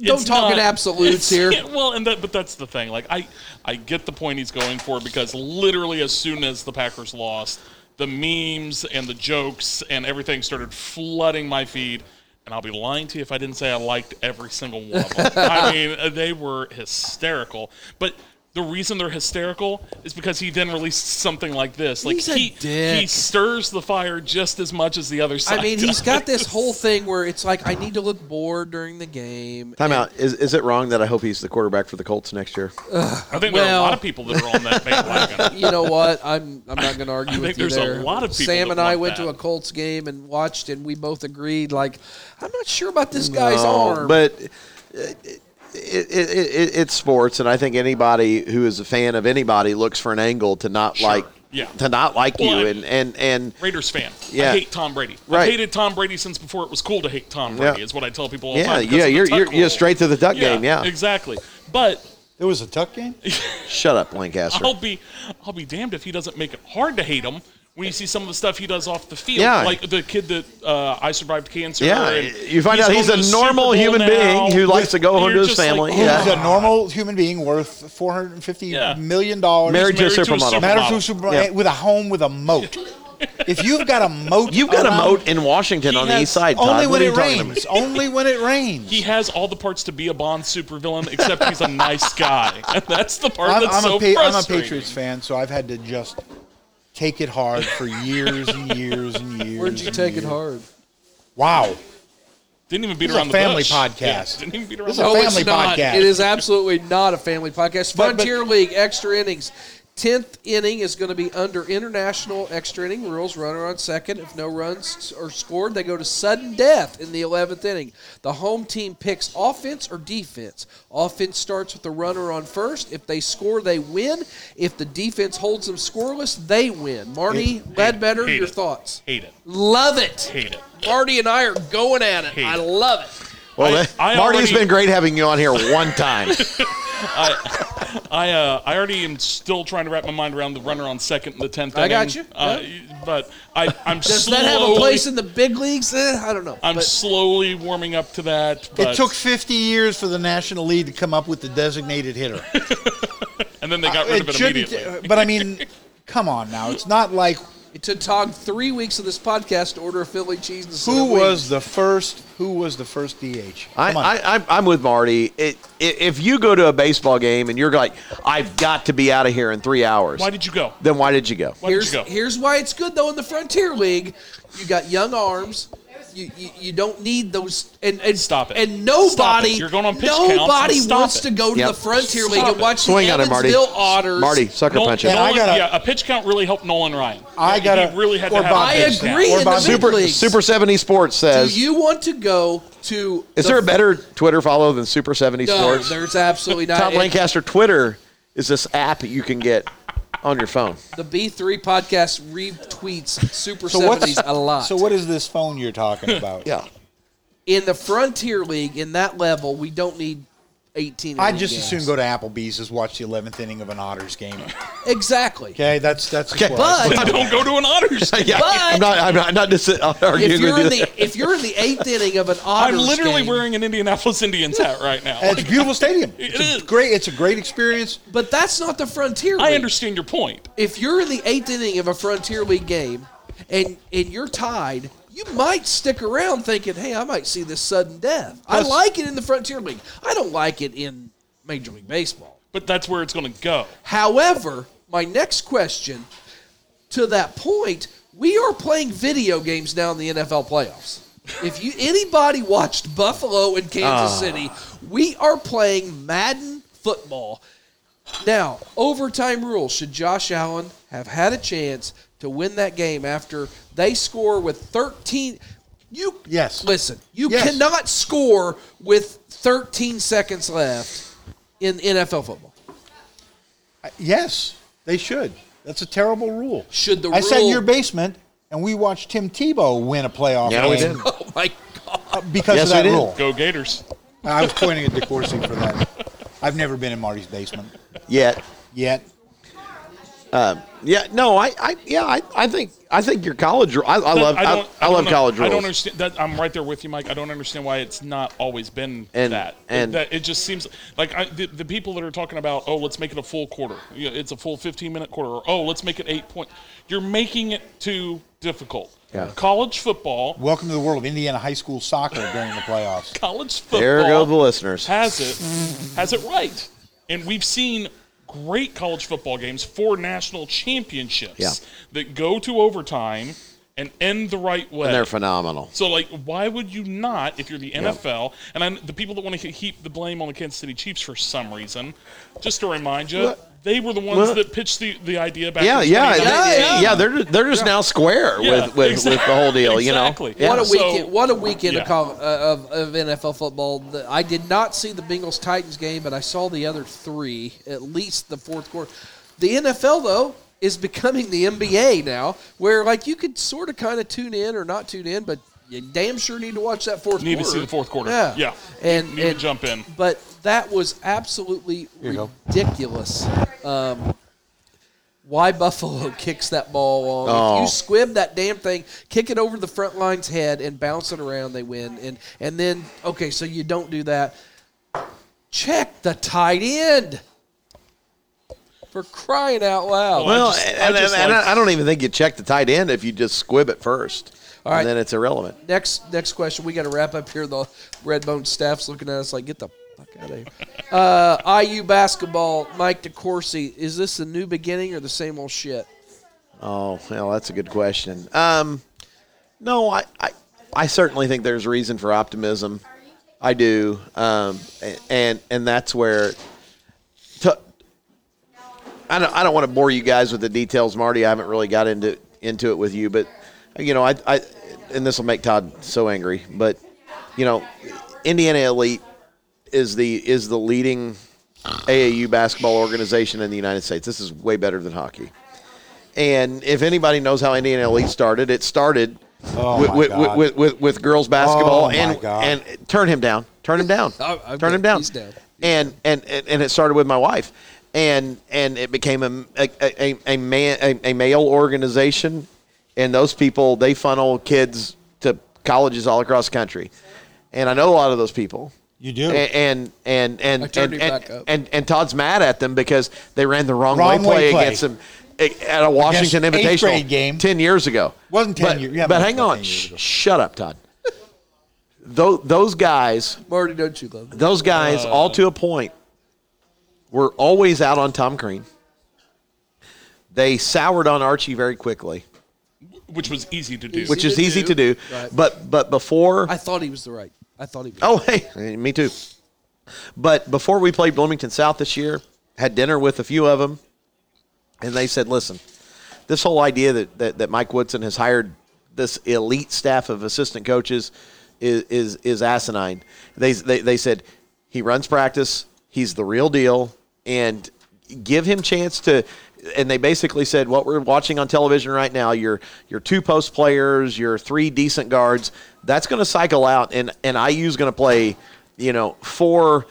don't it's talk in absolutes it's- here. Well, and that, but that's the thing. Like, I, I get the point he's going for because literally as soon as the Packers lost, the memes and the jokes and everything started flooding my feed. And I'll be lying to you if I didn't say I liked every single one of them. I mean, uh, they were hysterical. But the reason they're hysterical is because he then released something like this. Like He's a he dick. he stirs the fire just as much as the other side. I mean, he's got this whole thing where it's like, I need to look bored during the game. time out. Is is it wrong that I hope he's the quarterback for the Colts next year? I think there are a Well- lot of people that are on that bandwagon. You know what? I'm I'm not going to argue I with think you there's a there. lot of people Sam that and I want went to that. a Colts game and watched, and we both agreed. Like, I'm not sure about this guy's No, arm. But it, it, it, it, it's sports, and I think anybody who is a fan of anybody looks for an angle to not Sure, like yeah. to not like Well, you, I- and and and Raiders fan. Yeah. I hate Tom Brady. Right. I hated Tom Brady since before it was cool to hate Tom Brady. Yeah. Is what I tell people all the yeah, time. because yeah, of the you're you're, you're straight to the duck game, yeah. exactly. But there was a tuck game. Shut up, Lancaster. I'll be I'll be damned if he doesn't make it hard to hate him when you see some of the stuff he does off the field. Yeah. like the kid that uh, I survived cancer. yeah, you find out he's a normal human now. being who likes to go home to his just like, family. oh, Yeah. He's a normal human being worth four hundred and fifty Yeah. million dollars. Married to a married to a supermodel. super- Matter Model. of Yeah. with a home with a moat. if you've got a moat, You've got a moat in Washington He on the east side. Todd. Only when it you talking about? rains. Only when it rains. He has all the parts to be a Bond supervillain, except he's a nice guy. And that's the part I'm, that's I'm so a pa- I'm a. Patriots fan, so I've had to just take it hard for years and years and years. Where'd you and take it hard? Wow. Didn't even beat This is around a the family bush. podcast. Yeah, didn't even beat around This the is a No, family it's not. podcast. It is absolutely not a family podcast. But- but- Frontier League extra innings. Tenth inning is going to be under international extra inning rules. Runner on second. If no runs are scored, they go to sudden death in the eleventh inning. The home team picks offense or defense. Offense starts with the runner on first. If they score, they win. If the defense holds them scoreless, they win. Marty Ledbetter, hate your it. thoughts? Hate it. Love it. Hate it. Marty and I are going at it. Hate I love it. Well, I- I Marty's already- been great having you on here one time. I uh, I already am still trying to wrap my mind around the runner on second in the tenth I got you. Uh, But I, I'm Does slowly, that have a place in the big leagues? Eh, I don't know. I'm But- slowly warming up to that. But, It took 50 years for the National League to come up with the designated hitter. and then they got rid of it shouldn't- immediately. But I mean, come on now. It's not like It took Todd three weeks of this podcast to order a Philly cheese and who was the first. Who was the first DH? I, Come on. I, I'm, I'm with Marty. It, i if you go to a baseball game and you're like, I've got to be out of here in three hours, Why did you go? then why did you go? Why did you go? here's why it's good though in the Frontier League. You got young arms. You, you, you don't need those and, and Stop it. And nobody Stop it. You're going on pitch counts. nobody Stop wants it. to go to Yep. the Frontier League Stop and watch Swing the on it, Marty. Evansville Otters. Marty, sucker Nolan- punch it. And I Nolan- gotta- yeah, a pitch count really helped Nolan Ryan. I He- gotta- He really had or to have Bob a I count. agree Or in the Super, leagues. Super 70 Sports says, Do says, you want to go to? is the- there a better Twitter follow than Super 70 No, Sports? there's absolutely not. Todd And Lancaster Twitter is this app that you can get on your phone. The B3 podcast retweets Super so 70s a lot. So what is this phone you're talking about? Yeah. in the Frontier League, in that level, we don't need 18. I'd just games. as soon go to Applebee's as watch the 11th inning of an Otters game. Exactly. Okay, that's that's Okay. what I- But Don't go to an honors. yeah, But- I'm not. I'm not, I'm not dis- arguing if you're with in you. the if you're in the eighth inning of an Otters, I'm literally game, wearing an Indianapolis Indians hat right now. And it's a beautiful stadium. It It's a is. great. It's a great experience. but that's not the Frontier. I understand your point. If you're in the eighth inning of a Frontier League game, and and you're tied, you might stick around thinking, "Hey, I might see this sudden death." I like it in the Frontier League. I don't like it in Major League Baseball. But that's where it's going to go. However, my next question to that point, we are playing video games now in the NFL playoffs. If you anybody watched Buffalo and Kansas ah. City, we are playing Madden football. Now, overtime rule. Should Josh Allen have had a chance to win that game after they score with 13 you Yes. listen, you Yes. cannot score with 13 seconds left in NFL football. Yes, they should. That's a terrible rule. Should the I sat in your basement and we watched Tim Tebow win a playoff Yeah, we game did. Oh my god. Uh, because Yes, of that we did. rule. Go Gators. I was pointing at DeCourcy for that. I've never been in Marty's basement Yet. yet. Uh, yeah. No. I. I. Yeah. I. I think. I think your college. I, I love. I, don't- I, love know- college I don't understand that. I'm right there with you, Mike. I don't understand why it's not always been And- that. and- that it just seems like I, the, the people that are talking about, oh, let's make it a full quarter. Yeah, it's a full 15 minute quarter. Or oh, let's make it eight point. You're making it too difficult. Yeah. College football. Welcome to the world of Indiana high school soccer during the playoffs. College football. There go the listeners. has it has it right. And we've seen great college football games four national championships Yeah. that go to overtime and end the right way. And they're phenomenal. So, like, why would you not, if you're the NFL, and I, the people that want to heap the blame on the Kansas City Chiefs for some reason, just to remind you, they were the ones well- that pitched the, the idea back Yeah, in yeah, they- yeah, yeah. They're they're just now square Yeah, with with, with the whole deal. Exactly. You know, What a So- weekend! What a weekend Yeah. of, uh, of of NFL football. The- I did not see the Bengals Titans game, but I saw the other three, at least the fourth quarter. The NFL though is becoming the NBA now, where like you could sort of kind of tune in or not tune in, but you damn sure need to watch that fourth. Need to see the fourth quarter. Yeah, Yeah. and Need to and- jump in. But that was absolutely ridiculous. Um, why Buffalo kicks that ball long. If Oh. you squib that damn thing, kick it over the front line's head and bounce it around, they win. And and then okay, so you don't do that. Check the tight end. For crying out loud. Well, Well, I just- and, I and- just and like- I I don't even think you check the tight end if you just squib it first, All right. and then it's irrelevant. Next next question. We got to wrap up here. The Redbone staff's looking at us like, get the fuck out of here. Uh, IU basketball, Mike DeCourcy. Is this a new beginning or the same old shit? Oh, well, that's a good question. Um, no, I, I, I certainly think there's reason for optimism. I do, um, and and that's where. To, I don't, I don't want to bore you guys with the details, Marty. I haven't really got into into it with you, but you know, I, I and this will make Todd so angry, but you know, Indiana Elite is the is the leading AAU basketball organization in the United States. This is way better than hockey. And if anybody knows how Indiana Elite started, it started Oh, with, my with, with, with, with girls basketball. Oh, and and turn him down, turn him down, Oh, okay, turn him down. he's down. And, and and and it started with my wife, and and it became a a, a, a man a, a male organization, and those people they funnel kids to colleges all across the country, and I know a lot of those people. You do. And and and and and, him and, up. and, and Todd's mad at them because they ran the wrong, Wrong way way play, play. against them eh, at a Washington eighth Invitational game. ten years ago. Wasn't 10 but, years- yeah, but but hang on, 10 years Shh, ago. shut up, Todd. those, those guys, Marty, don't you love it? those guys, all to a point, were always out on Tom Crean. They soured on Archie very quickly, which was easy to do. which is to easy to do. do. Right. But but before I thought he was the right. I thought he was. Oh, hey, me too. But before we played Bloomington South this year, had dinner with a few of them, and they said, "Listen, this whole idea that that, that Mike Woodson has hired this elite staff of assistant coaches is is, is asinine." They, they they said he runs practice, he's the real deal, and give him chance to. And they basically said, what we're watching on television right now, your your two post players, your three decent guards, that's going to cycle out, and and IU's going to play, you know, four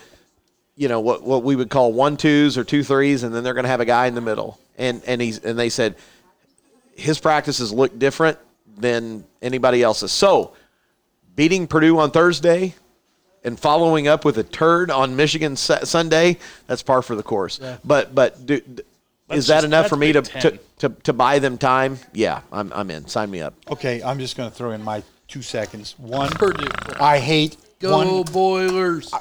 you know what what we would call one twos or two threes, and then they're going to have a guy in the middle. And and he's and they said his practices look different than anybody else's. So beating Purdue on Thursday and following up with a turd on Michigan Sunday, that's par for the course. But but do, is that just- enough for me to, to, to to buy them time? Yeah, I'm I'm in. Sign me up. Okay, I'm just going to throw in my two seconds. One, I hate Go one Boilers.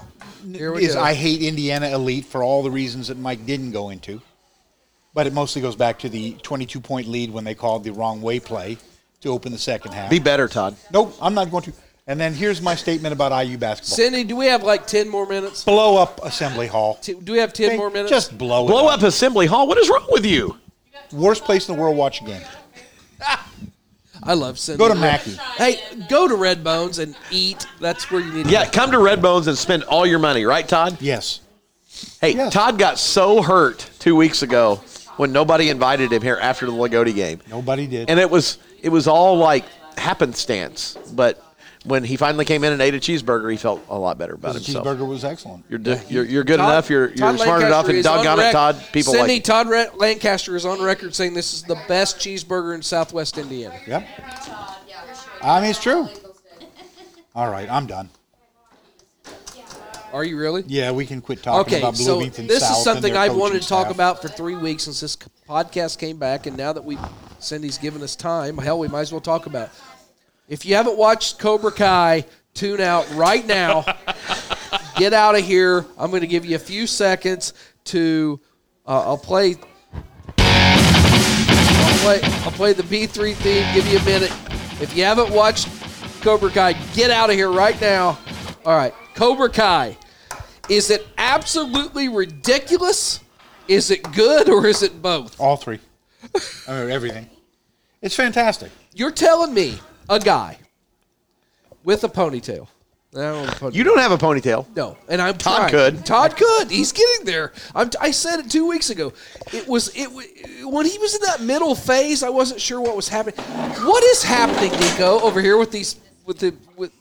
Here we is go. I hate Indiana Elite for all the reasons that Mike didn't go into. But it mostly goes back to the 22 point lead when they called the wrong way play to open the second half. Be better, Todd. nope, I'm not going to. And then here's my statement about IU basketball. Cindy, do we have like 10 more minutes? blow up Assembly Hall. T- Do we have 10 Okay, more minutes? Just blow it Blow up Assembly Hall. What is wrong with you? Worst place in the world to watch a game. I love Cindy. Go to Mackey. Hey, go to Red Bones and eat. That's where you need to Yeah, go. come to Red Bones and spend all your money, right, Todd? Yes. Hey, Yes. Todd got so hurt two weeks ago when nobody invited him here after the Loogootee game, Nobody did. and it was it was all like happenstance. But when he finally came in and ate a cheeseburger, he felt a lot better about it. the himself. cheeseburger was excellent. You're, d- you're you're good Todd- enough. You're you're Todd smart enough, and is on doggone it, rec- Todd. People Cindy, like Todd Re- Lancaster is on record saying this is the best cheeseburger in Southwest Indiana. Yep. I mean, it's true. All right, I'm done. Are you really? Yeah, we can quit talking Okay, about Blue so Bloomington this South is something I've wanted to talk staff. about for three weeks since this podcast came back, and now that we Cindy's given us time, hell, we might as well talk about. It. If you haven't watched Cobra Kai, tune out right now. Get out of here. I'm going to give you a few seconds to. Uh, I'll play. I'll play. I'll play the B3 theme. Give you a minute. If you haven't watched Cobra Kai, get out of here right now. All right, Cobra Kai. Is it absolutely ridiculous? Is it good or is it both? All three. I mean, everything. It's fantastic. You're telling me a guy with a ponytail. I don't have a ponytail. you don't have a ponytail. No, and I'm Todd trying. could. Todd could. He's getting there. I'm, I said it two weeks ago. It was it wa- when he was in that middle phase. I wasn't sure what was happening. What is happening, Nico, over here with these with the with?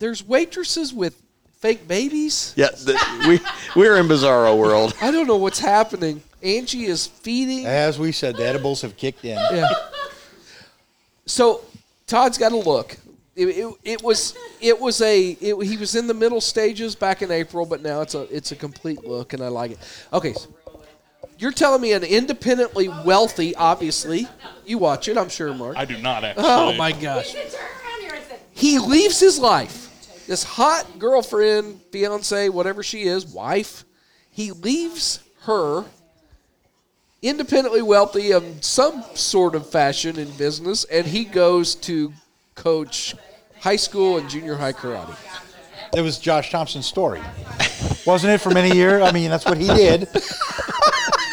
There's waitresses with fake babies. Yeah, the, we we're in bizarro world. I don't know what's happening. Angie is feeding. As we said, the edibles have kicked in. Yeah. So Todd's got to look. It, it, it was it was a it, he was in the middle stages back in April, but now it's a it's a complete look, and I like it. Okay, so you're telling me an independently wealthy, obviously, you watch it, I'm sure, Mark. I do not oh actually. Oh my gosh, he leaves his life, this hot girlfriend, fiance, whatever she is, wife. He leaves her independently wealthy of some sort of fashion in business, and he goes to coach high school and junior high karate. It was Josh Thompson's story. Wasn't it for many years? I mean, that's what he did.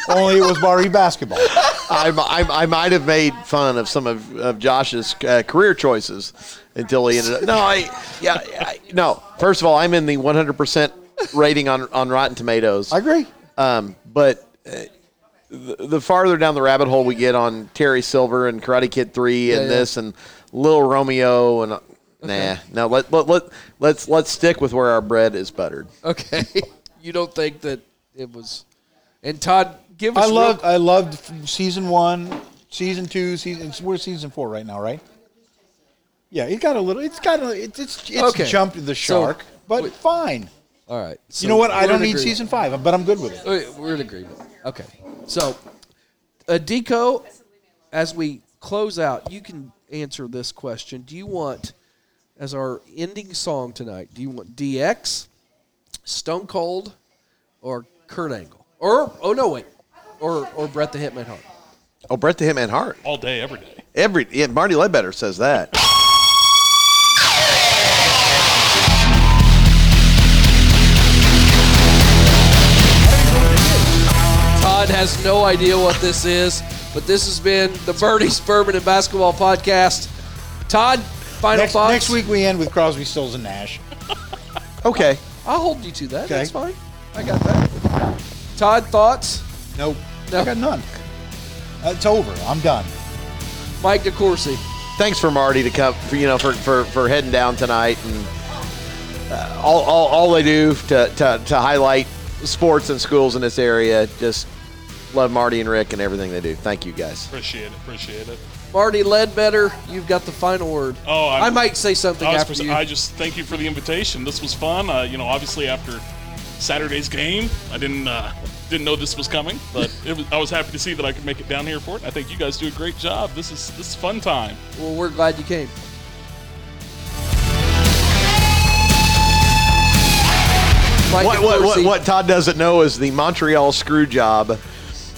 Only it was Barry basketball. I, I, I might have made fun of some of, of Josh's uh, career choices until he ended up. No, I, yeah, I, no. First of all, I'm in the 100% rating on, on Rotten Tomatoes. I agree. Um, but uh, the, the farther down the rabbit hole we get on Terry Silver and Karate Kid 3 and yeah. this and Little Romeo and. uh, Nah, no. Let, let let let's let's stick with where our bread is buttered. Okay, you don't think that it was? And Todd, give us. I real- I loved season one, season two, season we're season four right now, right? Yeah, it got a little. It's got a. It's it's, it's Okay. jumped the So, shark, but wait. fine. All right. so you know what? I don't need agreement. season five, but I'm good with it. We're in agreement. Okay. So, uh, Deco, as we close out, you can answer this question. Do you want, as our ending song tonight, do you want DX, Stone Cold, or Kurt Angle? Or, oh, no, wait. Or, or Brett the Hitman Hart? Oh, Brett the Hitman Hart. All day, every day. Every yeah, Marty Ledbetter says that. Has no idea what this is, but this has been the Birdies Bourbon and Basketball Podcast. Todd, final Next, thoughts? next week we end with Crosby, Stills, and Nash. Okay. I'll hold you to that. Okay. That's fine. I got that. Todd, thoughts? Nope, No. I got none. It's over. I'm done. Mike DeCourcy. Thanks for Marty to come for you know for, for, for heading down tonight and uh, all, all, all they do to, to, to highlight sports and schools in this area. Just love Marty and Rick and everything they do. Thank you guys. Appreciate it. Appreciate it. Marty Ledbetter, you've got the final word. Oh, I'm- I might say something I, after pres- you. I just thank you for the invitation. This was fun. Uh, you know, obviously after Saturday's game, I didn't uh, didn't know this was coming, but it was, I was happy to see that I could make it down here for it. I think you guys do a great job. This is this is fun time. well, we're glad you came. Mike What, what, what, what Todd doesn't know is the Montreal screw job.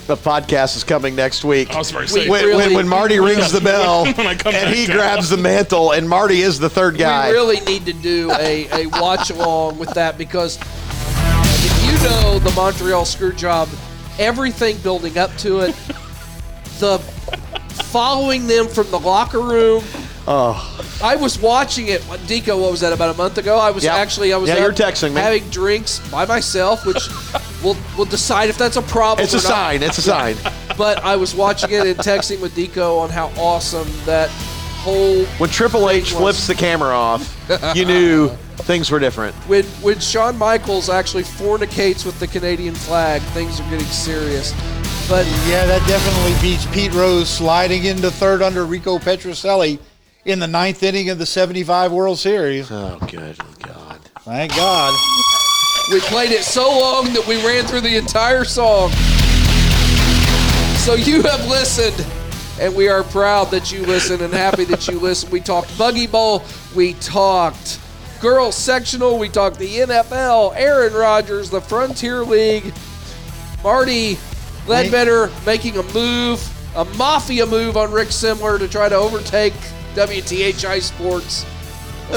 The podcast is coming next week. I was about to say, when, really- when, when Marty we- rings the bell When I and he down. grabs the mantle and Marty is the third guy. We really need to do a, a watch along with that because if you know the Montreal screw job, everything building up to it, the following them from the locker room. Oh, I was watching it. Deco, what was that? About a month ago. I was Yeah. actually I was Yeah, out you're texting me. having drinks by myself, which we'll we'll decide if that's a problem. it's a or not. sign. It's a sign. But I was watching it and texting with Deco on how awesome that whole When Triple H Thing was- flips the camera off, you knew things were different. when when Shawn Michaels actually fornicates with the Canadian flag, things are getting serious. But Yeah, that definitely beats Pete Rose sliding into third under Rico Petrocelli in the ninth inning of the 75 World Series. Oh, good God. Thank God. we played it so long that we ran through the entire song. So you have listened, and we are proud that you listened and happy that you listened. We talked Buggy Bowl, we talked girls sectional, we talked the NFL, Aaron Rodgers, the Frontier League, Marty Ledbetter making a move, a mafia move on Rick Semmler to try to overtake WTHI Sports.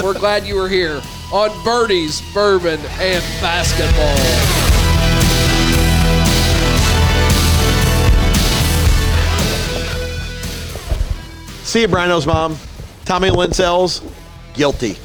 We're glad you were here on Birdies, Bourbon, and Basketball. See you, Brino's mom. Tommy Linsells, guilty.